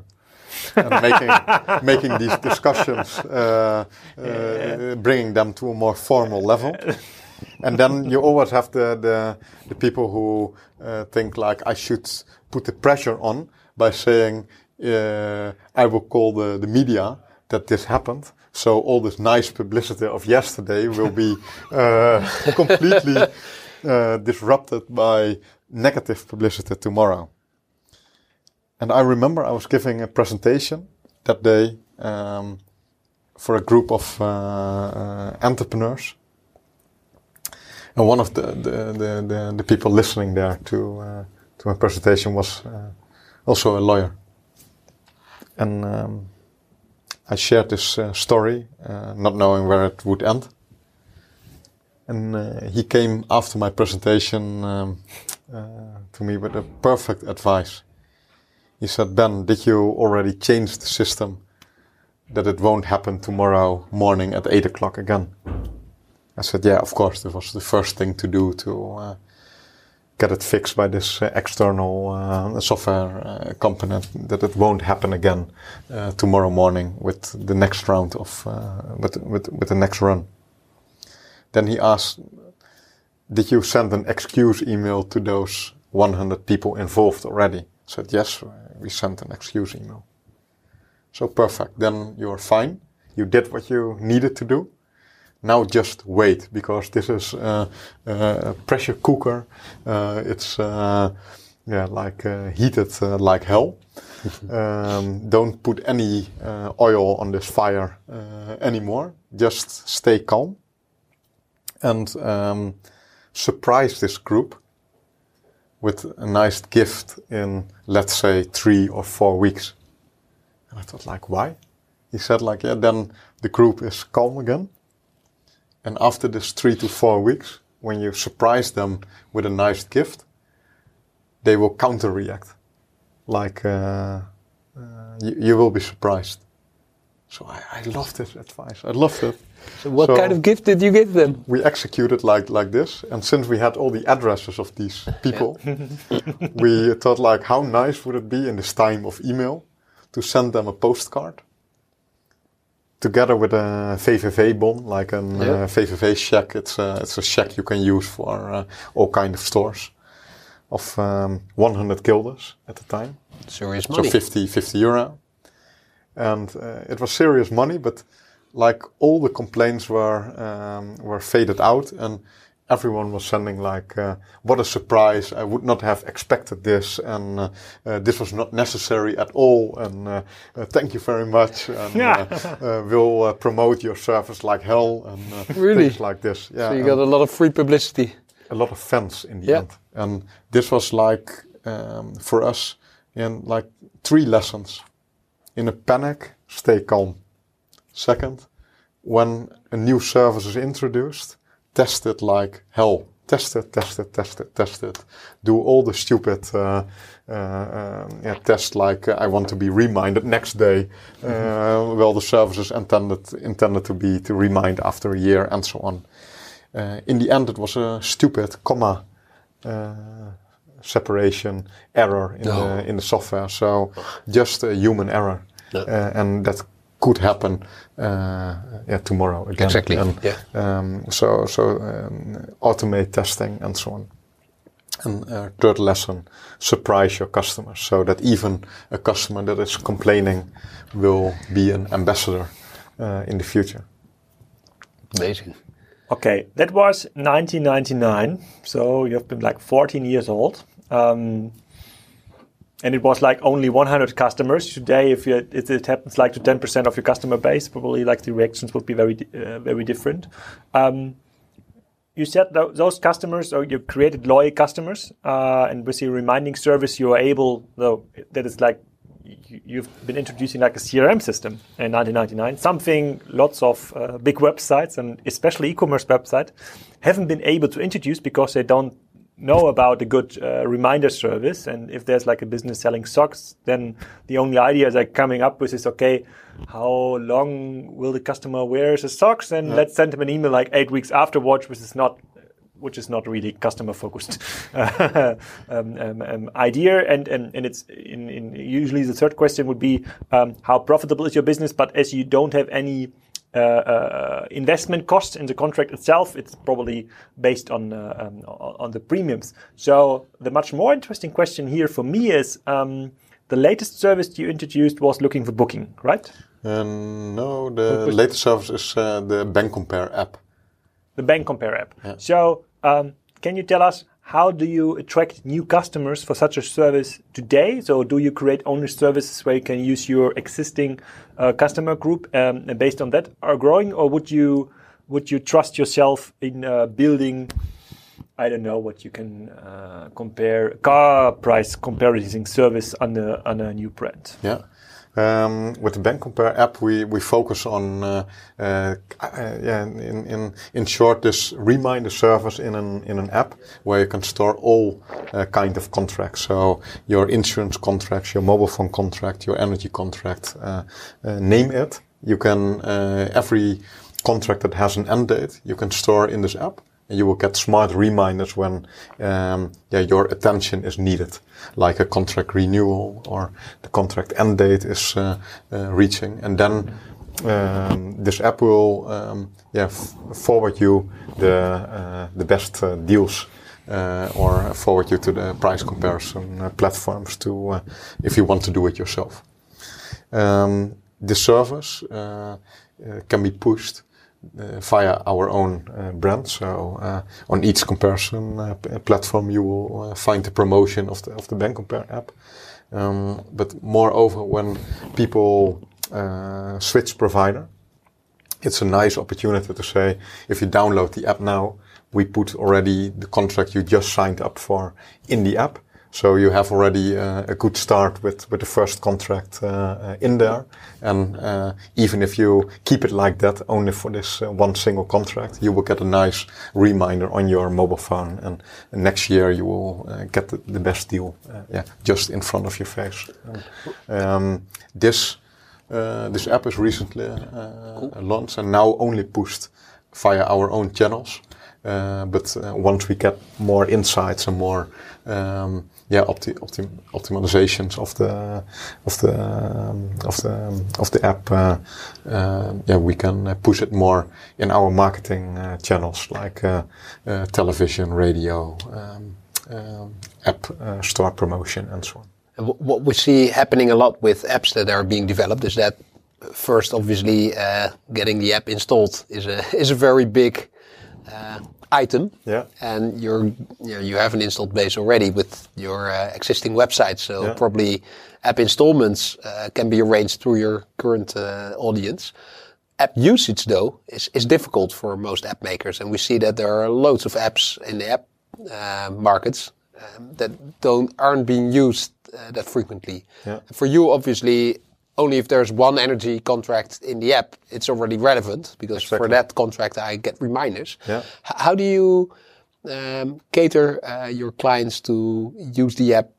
and making making these discussions, uh, uh, bringing them to a more formal level. and then you always have the the, the people who uh, think like I should put the pressure on by saying uh, I will call the the media that this happened. So all this nice publicity of yesterday will be uh, completely uh, disrupted by negative publicity tomorrow. And I remember I was giving a presentation that day um, for a group of uh, uh, entrepreneurs. And one of the, the, the, the, the people listening there to, uh, to my presentation was uh, also a lawyer. And um, I shared this uh, story, not knowing where it would end. And he came after my presentation um, to me with a perfect advice. He said, Ben, did you already change the system that it won't happen tomorrow morning at 8 o'clock again? I said, yeah, of course. That was the first thing to do to uh, get it fixed by this uh, external uh, software uh, company that it won't happen again uh, tomorrow morning with the next round of, uh, with, with, with the next run. Then he asked, did you send an excuse email to those 100 people involved already? I said, yes, we sent an excuse email. So perfect. Then you're fine. You did what you needed to do. Now just wait because this is uh, uh, a pressure cooker. Uh, it's uh, yeah like uh, heated uh, like hell. um, don't put any oil on this fire anymore. Just stay calm and um, surprise this group with a nice gift in let's say three or four weeks. And I thought like, why? He said like, yeah, then the group is calm again. And after this three to four weeks, when you surprise them with a nice gift, they will counter react. Like, uh, uh, you, you, will be surprised. So I, I love this advice. I loved it. So what so kind of gift did you give them? We executed like like this, and since we had all the addresses of these people, we thought like, how nice would it be in this time of email to send them a postcard together with a VVV bon, like a yeah. uh, VVV check. It's a, it's a check you can use for uh, all kind of stores of um, 100 guilders at the time. Serious money. So 50, 50 euro. And uh, it was serious money, but like all the complaints were um, were faded out and everyone was sending like uh, what a surprise i would not have expected this and uh, uh, this was not necessary at all and uh, uh, thank you very much and yeah. Uh, we'll promote your service like hell and really? things like this yeah so you got a lot of free publicity a lot of fans in the yeah. end and this was like um, for us in like three lessons in a panic stay calm Second, when a new service is introduced, test it like hell. Test it, test it, test it, test it. Do all the stupid uh, uh, uh, yeah, tests like uh, I want to be reminded next day. Mm-hmm. well, the service is intended intended to be to remind after a year and so on. Uh, in the end, it was a stupid comma uh, separation error in, the, in the software. So just a human error, and that could happen uh, yeah, tomorrow again. Exactly. And, yeah. Um, so so um, automate testing and so on. And uh, third lesson: surprise your customers, so that even a customer that is complaining will be an ambassador uh, in the future. Amazing. Okay, that was 1999. So you have been like 14 years old. Um, and it was like only 100 customers. Today, if, you, if it happens like to 10% of your customer base, probably like the reactions would be very, uh, very different. Um, you said th those customers, or you created loyal customers, uh, and with your reminding service, you are able, though, that is like you've been introducing like a CRM system in 1999, something lots of uh, big websites and especially e-commerce websites haven't been able to introduce because they don't know about a good uh, reminder service. And if there's like a business selling socks then the only idea is like coming up with is okay how long will the customer wear the socks? And yeah. let's send him an email like eight weeks afterwards which is not which is not really customer focused um, um, um, idea and, and and it's in, in usually the third question would be um, how profitable is your business but as you don't have any uh, uh, investment cost in the contract itself. It's probably based on uh, um, on the premiums. So the much more interesting question here for me is um, the latest service you introduced was looking for booking, right? no, the latest service is the Bank Compare app. The Bank Compare app. Yeah. So um, can you tell us how do you attract new customers for such a service today? So, do you create only services where you can use your existing uh, customer group um, and based on that are growing, or would you would you trust yourself in uh, building? I don't know what you can uh, compare car price comparison service on a on a new brand. Yeah. Um, with the Bank Compare app, we, we focus on, uh, uh, yeah, in, in, in short, this reminder service in an, in an app where you can store all uh, kind of contracts. So your insurance contracts, your mobile phone contract, your energy contract, uh, uh, name it. You can, uh, every contract that has an end date, you can store in this app you will get smart reminders when um, yeah, your attention is needed, like a contract renewal or the contract end date is uh, uh, reaching. And then um, this app will um, yeah, forward you the, uh, the best uh, deals uh, or forward you to the price comparison uh, platforms to if you want to do it yourself. Um, the service can be pushed via our own uh, brand. So uh, on each comparison platform, you will find the promotion of the of the Bank Compare app. Um, but moreover, when people switch provider, it's a nice opportunity to say, if you download the app now, we put already the contract you just signed up for in the app. So you have already uh, a good start with, with the first contract uh, uh, in there. And uh, even if you keep it like that, only for this uh, one single contract, you will get a nice reminder on your mobile phone. And, next year you will uh, get the, the, best deal, yeah, just in front of your face. Um, this this app is recently cool. launched and now only pushed via our own channels. but once we get more insights and more um, yeah, opti optim optimizations of the of the um, of the um, of the app. Uh, uh, yeah, we can push it more in our marketing uh, channels like uh, television, radio, um app store promotion, and so on. What we see happening a lot with apps that are being developed is that first, obviously, getting the app installed is a is a very big item. Yeah. And you're you, know, you have an installed base already with your uh, existing website. So yeah. probably app installments uh, can be arranged through your current uh, audience. App usage though is, is difficult for most app makers, and we see that there are loads of apps in the app uh, markets um, that don't aren't being used uh, that frequently. Yeah. For you, obviously, only if there's one energy contract in the app, it's already relevant because exactly. for that contract I get reminders. Yeah. how do you um, cater uh, your clients to use the app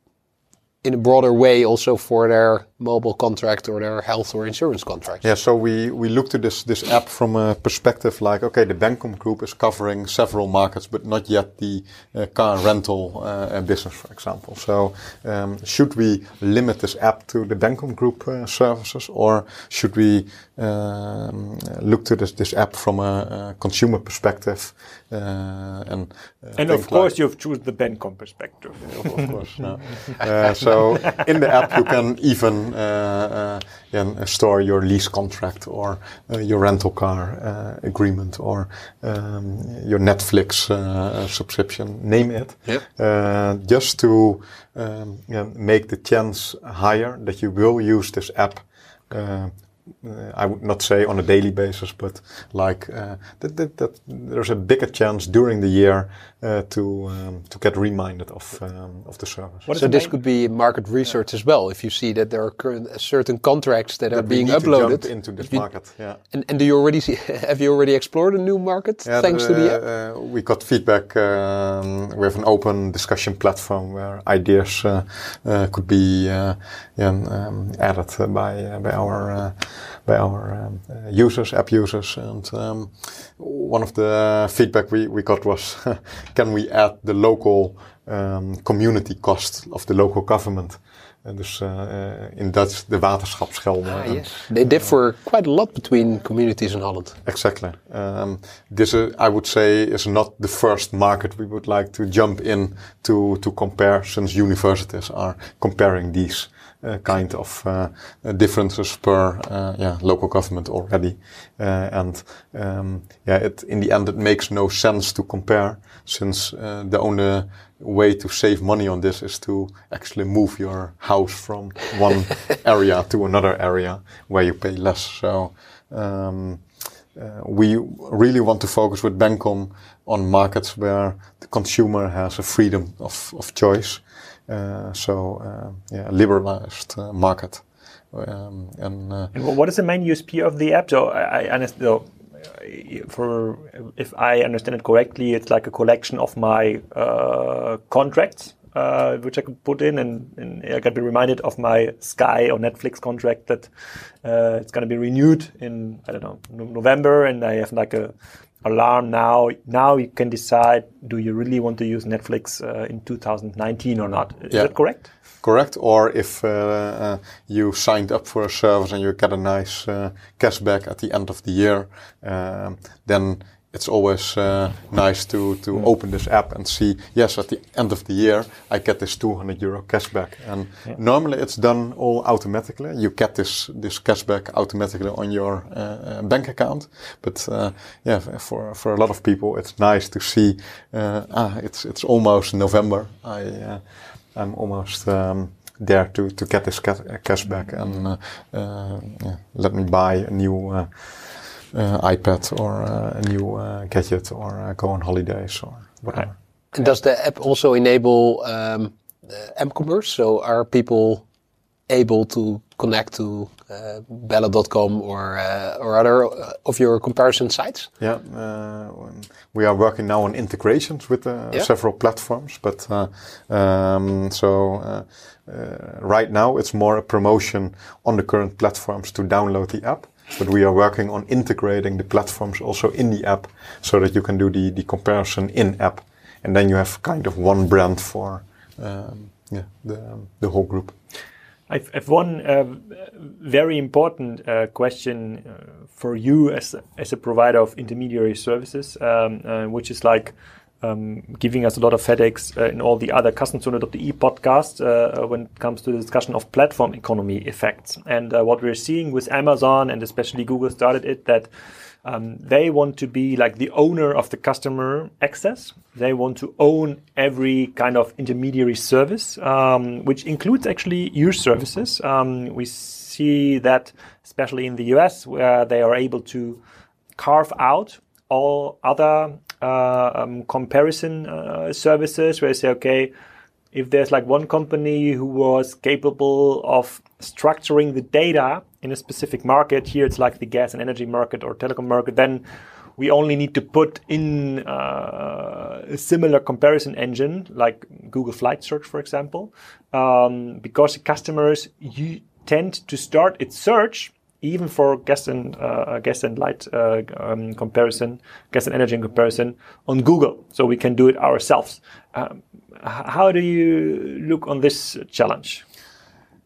in a broader way also for their mobile contract or their health or insurance contract. Yeah, so we, we looked at this, this app from a perspective like, okay, the Bencom group is covering several markets, but not yet the uh, car rental uh, business, for example. So um, should we limit this app to the Bencom group uh, services or should we um, look to this, this app from a, a consumer perspective uh, and uh, and of course like you've chosen the Bencom perspective. of course. uh, so in the app you can even uh, uh, store your lease contract or uh, your rental car agreement or um, your Netflix subscription, name it. Yep. just to um, yeah, make the chance higher that you will use this app uh, I would not say on a daily basis, but like uh, that, that, that, there's a bigger chance during the year uh, to um, to get reminded of um, of the service. so this could be market research yeah. as well. If you see that there are current, uh, certain contracts that, that are being uploaded into this you, market, yeah. And, and do you already see? Have you already explored a new market yeah, thanks the, to the app? Uh, we got feedback. Um, we have an open discussion platform where ideas uh, could be um, added by by our by our um, uh, users, app users. And um, one of the feedback we, we got was, can we add the local um, community cost of the local government En dus uh, in Dutch de waterschapsgelden. Ah, yes. They differ quite a lot between communities in Holland. Exactly. Um, this, uh, I would say, is not the first market we would like to jump in to, to compare since universities are comparing these uh, kind of uh, differences per uh, yeah, local government already. and um, yeah, it, in the end, it makes no sense to compare since the only way to save money on this is to actually move your house from one area to another area where you pay less. So um, uh, we really want to focus with Bencom on markets where the consumer has a freedom of, of choice. Uh, so uh, yeah, liberalized uh, market. Um, and, and, what is the main USP of the app? So I, understand for if I understand it correctly, it's like a collection of my contracts, uh, which I can put in, and, and, I can be reminded of my Sky or Netflix contract that uh, it's going to be renewed in I don't know November, and I have like a alarm now. Now you can decide: do you really want to use Netflix uh, in 2019 or not? Is yeah. that correct? correct? Or if uh, uh, you signed up for a service and you get a nice uh, cashback at the end of the year, um, then it's always uh, nice to to mm. open this app and see yes at the end of the year I get this 200 euro cashback. And yeah. normally it's done all automatically. You get this this cashback automatically on your uh, uh bank account. But uh, yeah for for a lot of people it's nice to see ah it's it's almost November. I I'm almost um, there to, to get this cash back and uh, uh, yeah, let me buy a new uh, uh iPad or uh, a new uh, gadget or go on holidays or whatever. And does the app also enable um, m-commerce? So are people able to connect to uh, Bellen.com or uh, or other uh, of your comparison sites? Yeah, uh, we are working now on integrations with uh, yeah. several platforms, but uh, um, so right now it's more a promotion on the current platforms to download the app. But we are working on integrating the platforms also in the app so that you can do the, the comparison in app. And then you have kind of one brand for um, yeah, the, the whole group. I've one uh, very important uh, question uh, for you as as a provider of intermediary services, um, uh, which is like um, giving us a lot of headaches uh, in all the other Kassenzone.de podcasts uh, when it comes to the discussion of platform economy effects. And what we're seeing with Amazon and especially Google started it that um, they want to be like the owner of the customer access. They want to own every kind of intermediary service, um, which includes actually your services. Um, we see that, especially in the US, where they are able to carve out all other uh, um, comparison uh, services, where they say, okay, if there's like one company who was capable of structuring the data in a specific market, here it's like the gas and energy market or telecom market, then we only need to put in uh, a similar comparison engine like Google Flight Search, for example, um, because customers tend to start its search even for gas and uh, gas and light uh, um, comparison, gas and energy in comparison on Google, so we can do it ourselves. Um, how do you look on this challenge?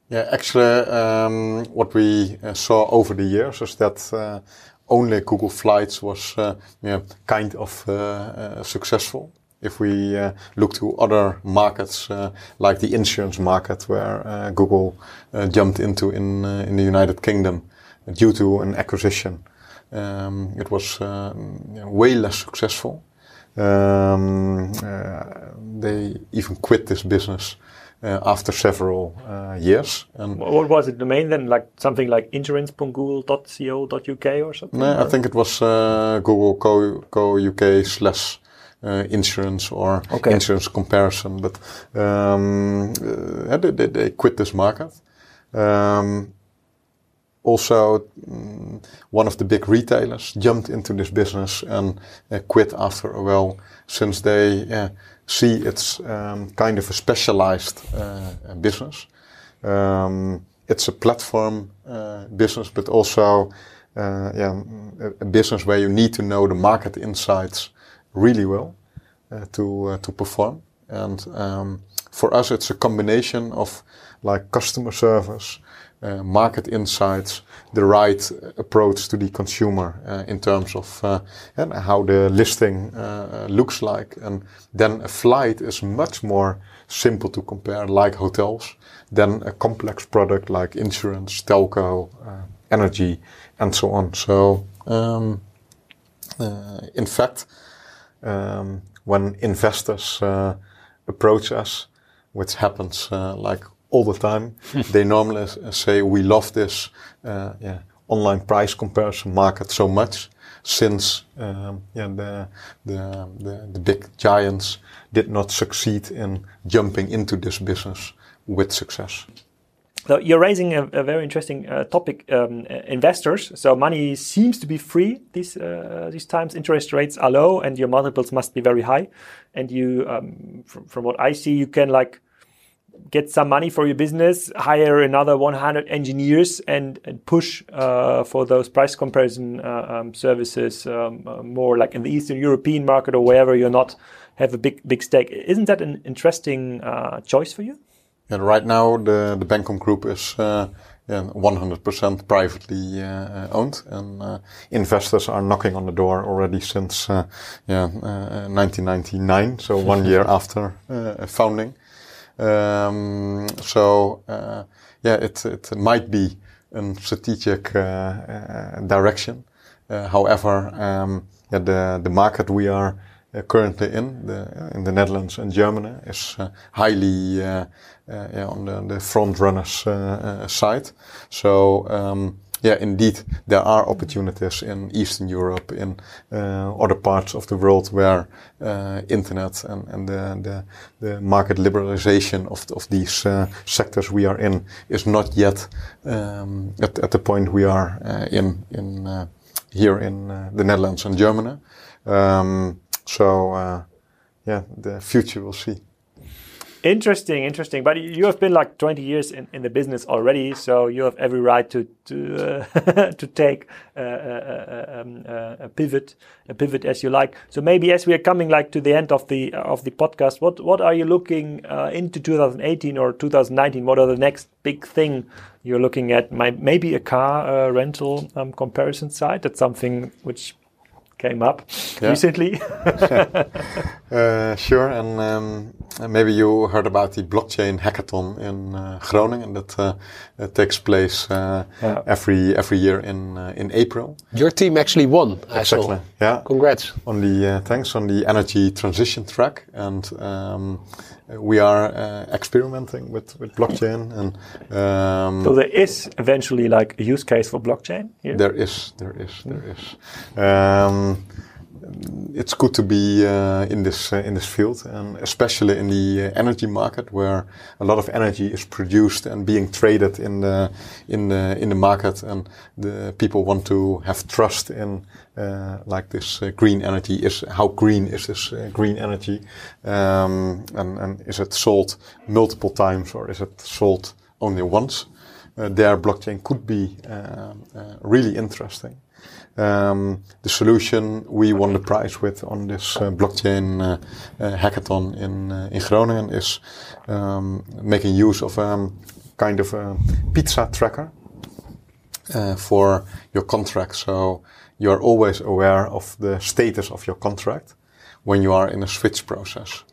Yeah, actually, um, what we uh, saw over the years is that uh, only Google Flights was uh, yeah, kind of uh, uh, successful. If we uh, look to other markets like the insurance market, where Google jumped into in in the United Kingdom due to an acquisition, um, it was way less successful. Um, they even quit this business uh, after several uh, years. And what was it? The main then, like something like insurance.google.co.uk or something? No, or? I think it was uh, Google Co, Co UK slash. Uh, insurance or okay. insurance comparison, but um, uh, they, they, quit this market. Um, also, um, one of the big retailers jumped into this business and uh, quit after a while, since they see it's um, kind of a specialized uh, business. Um, it's a platform uh, business, but also uh, yeah, a, business where you need to know the market insights really well uh, to uh, to perform. And um, for us, it's a combination of like customer service, uh, market insights, the right approach to the consumer uh, in terms of uh, and how the listing uh, looks like. And then a flight is much more simple to compare, like hotels, than a complex product like insurance, telco, uh, energy, and so on. So, um, uh, in fact, um, when investors approach us, which happens like all the time. they normally say we love this uh, yeah, online price comparison market so much since um, yeah, the, the, the, the, big giants did not succeed in jumping into this business with success. So you're raising a, a very interesting uh, topic, um, investors. So money seems to be free these uh, these times. Interest rates are low, and your multiples must be very high. And you, um, from, from what I see, you can like get some money for your business, hire another 100 engineers, and, and push uh, for those price comparison uh, um, services um, uh, more like in the Eastern European market or wherever you're not have a big big stake. Isn't that an interesting uh, choice for you? And right now, the the Bencom Group is. Uh, yeah, 100% privately uh, owned, and investors are knocking on the door already since yeah 1999, so one year after founding. Um, so uh, yeah, it it might be a strategic uh, uh, direction. however, um, yeah, the the market we are currently in the in the Netherlands and Germany is highly yeah, on the, the front runners side. So. Um, yeah, indeed, there are opportunities in Eastern Europe, in uh, other parts of the world where uh, internet and, and the, the, the, market liberalization of, of these uh, sectors we are in is not yet um, at, at the point we are uh, in, in uh, here in uh, the Netherlands and Germany. Um, so, yeah, the future we'll see. Interesting, interesting. But you have been like 20 years in, in the business already, so you have every right to to uh, to take uh, uh, uh um, uh, a pivot, a pivot as you like. So maybe as we are coming like to the end of the of the podcast, what what are you looking uh, into 2018 or 2019? What are the next big thing you're looking at? Maybe a car rental um, comparison site. That's something which came up yeah. recently. uh, sure, and um, maybe you heard about the blockchain hackathon in uh, Groningen that uh, takes place uh, yeah. every every year in uh, in April. Your team actually won. Exactly. Yeah. Congrats. On the uh, thanks on the energy transition track, and um, we are experimenting with with blockchain and. Um, so there is eventually like a use case for blockchain. Here? There is. There is. There is. Um, it's good to be uh, in this uh, in this field, and especially in the uh, energy market, where a lot of energy is produced and being traded in the in the in the market, and the people want to have trust in uh, like this uh, green energy. Is how green is this green energy, um, and and is it sold multiple times or is it sold only once? their blockchain could be really interesting. Um, the solution we won the prize with on this uh, blockchain uh, uh, hackathon in uh, in Groningen is um, making use of a um, kind of a pizza tracker uh, for your contract. So you are always aware of the status of your contract when you are in a switch process.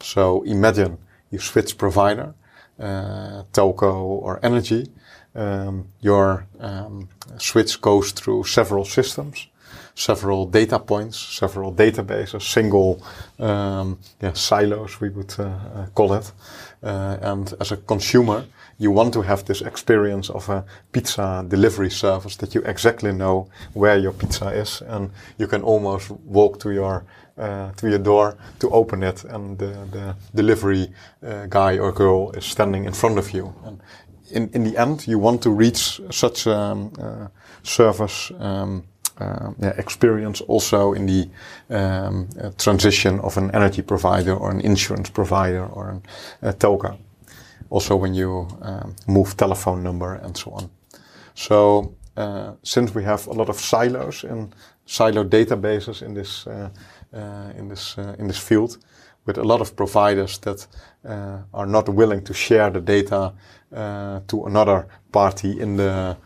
So imagine you switch provider, telco or energy, um, your um, switch goes through several systems, several data points, several databases, single um, yeah, silos, we would uh, uh, call it. Uh, and as a consumer, you want to have this experience of a pizza delivery service that you exactly know where your pizza is, and you can almost walk to your uh, to your door to open it, and the, the delivery uh, guy or girl is standing in front of you. And in, in the end, you want to reach such a um, uh, service um, yeah, experience also in the um, uh, transition of an energy provider or an insurance provider or an, a telco. Also when you um, move telephone number and so on. So uh, since we have a lot of silos and silo databases in this uh, uh, in this in this field, with a lot of providers that uh, are not willing to share the data uh, to another party in the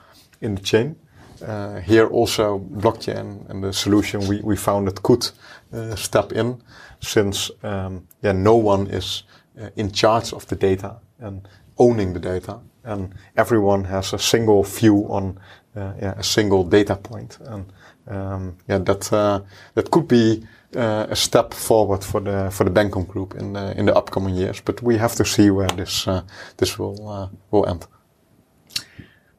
in the chain. Uh, here also blockchain and the solution we, we found it could uh, step in since um, yeah no one is uh, in charge of the data and owning the data. And everyone has a single view on uh, yeah, a single data point. And um, yeah that uh, that could be uh, a step forward for the for the Bencom group in the in the upcoming years. But we have to see where this this will will end.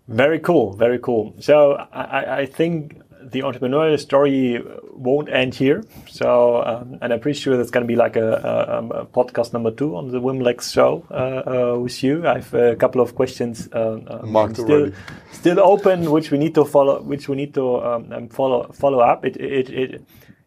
Very cool, very cool. So I, I think the entrepreneurial story won't end here. So, um, and I'm pretty sure that's going to be like a, a, um, a, podcast number two on the Wimlex show uh, uh, with you. I have a couple of questions uh, um, still, still open, which we need to follow, which we need to um, um follow follow up. It it it,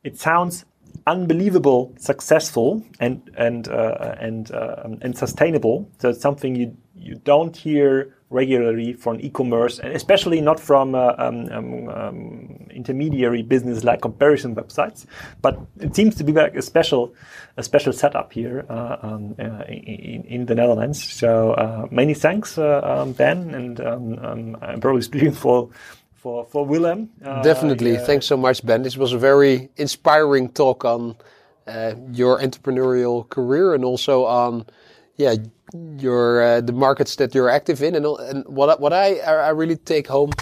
it sounds unbelievable successful and and uh, and uh, and sustainable. So it's something you you don't hear regularly from e-commerce, and especially not from uh, um, um, um, intermediary business like comparison websites. But it seems to be like a special, a special setup here uh, um, uh, in, in, the Netherlands. So uh, many thanks, um, Ben, and um, I'm probably speaking for. For, for Willem. Uh, Definitely. Thanks so much, Ben. This was a very inspiring talk on your entrepreneurial career and also on yeah your uh, the markets that you're active in and, and what what I I really take home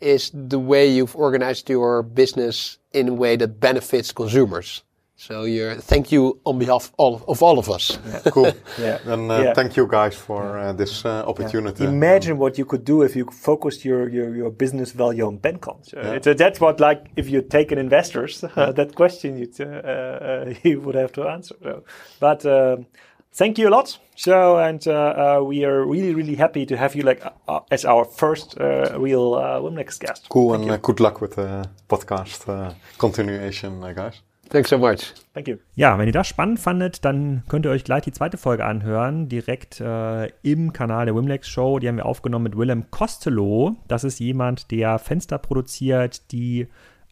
is the way you've organized your business in a way that benefits consumers. So you're thank you on behalf of, of all of us. Yeah. Cool. yeah. And uh, yeah. thank you guys for uh, this uh, opportunity. Yeah. Imagine what you could do if you focused your your, your business value on Bencom. So that's what like if you take an investors that question you uh, you would have to answer. So, but um, thank you a lot. So, and uh, uh, we are really, really happy to have you like uh, as our first uh, real uh, Wimlex guest. Cool, thank and uh, good luck with the podcast continuation, guys. Thanks so much. Thank you. Ja, wenn ihr das spannend fandet, dann könnt ihr euch gleich die zweite Folge anhören, direkt äh, im Kanal der Wimlex Show. Die haben wir aufgenommen mit Willem Costello. Das ist jemand, der Fenster produziert, die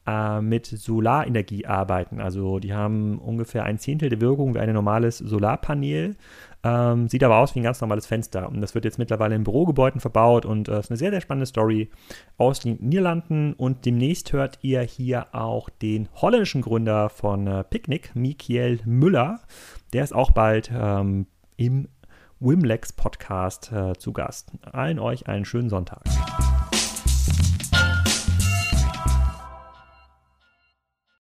äh, mit Solarenergie arbeiten. Also die haben ungefähr ein Zehntel der Wirkung wie ein normales Solarpanel. Ähm, sieht aber aus wie ein ganz normales Fenster. Und das wird jetzt mittlerweile in Bürogebäuden verbaut und äh, ist eine sehr, sehr spannende Story aus den Niederlanden. Und demnächst hört ihr hier auch den holländischen Gründer von äh, Picnic, Mikiel Müller. Der ist auch bald ähm, im Wimlex Podcast äh, zu Gast. Allen euch einen schönen Sonntag.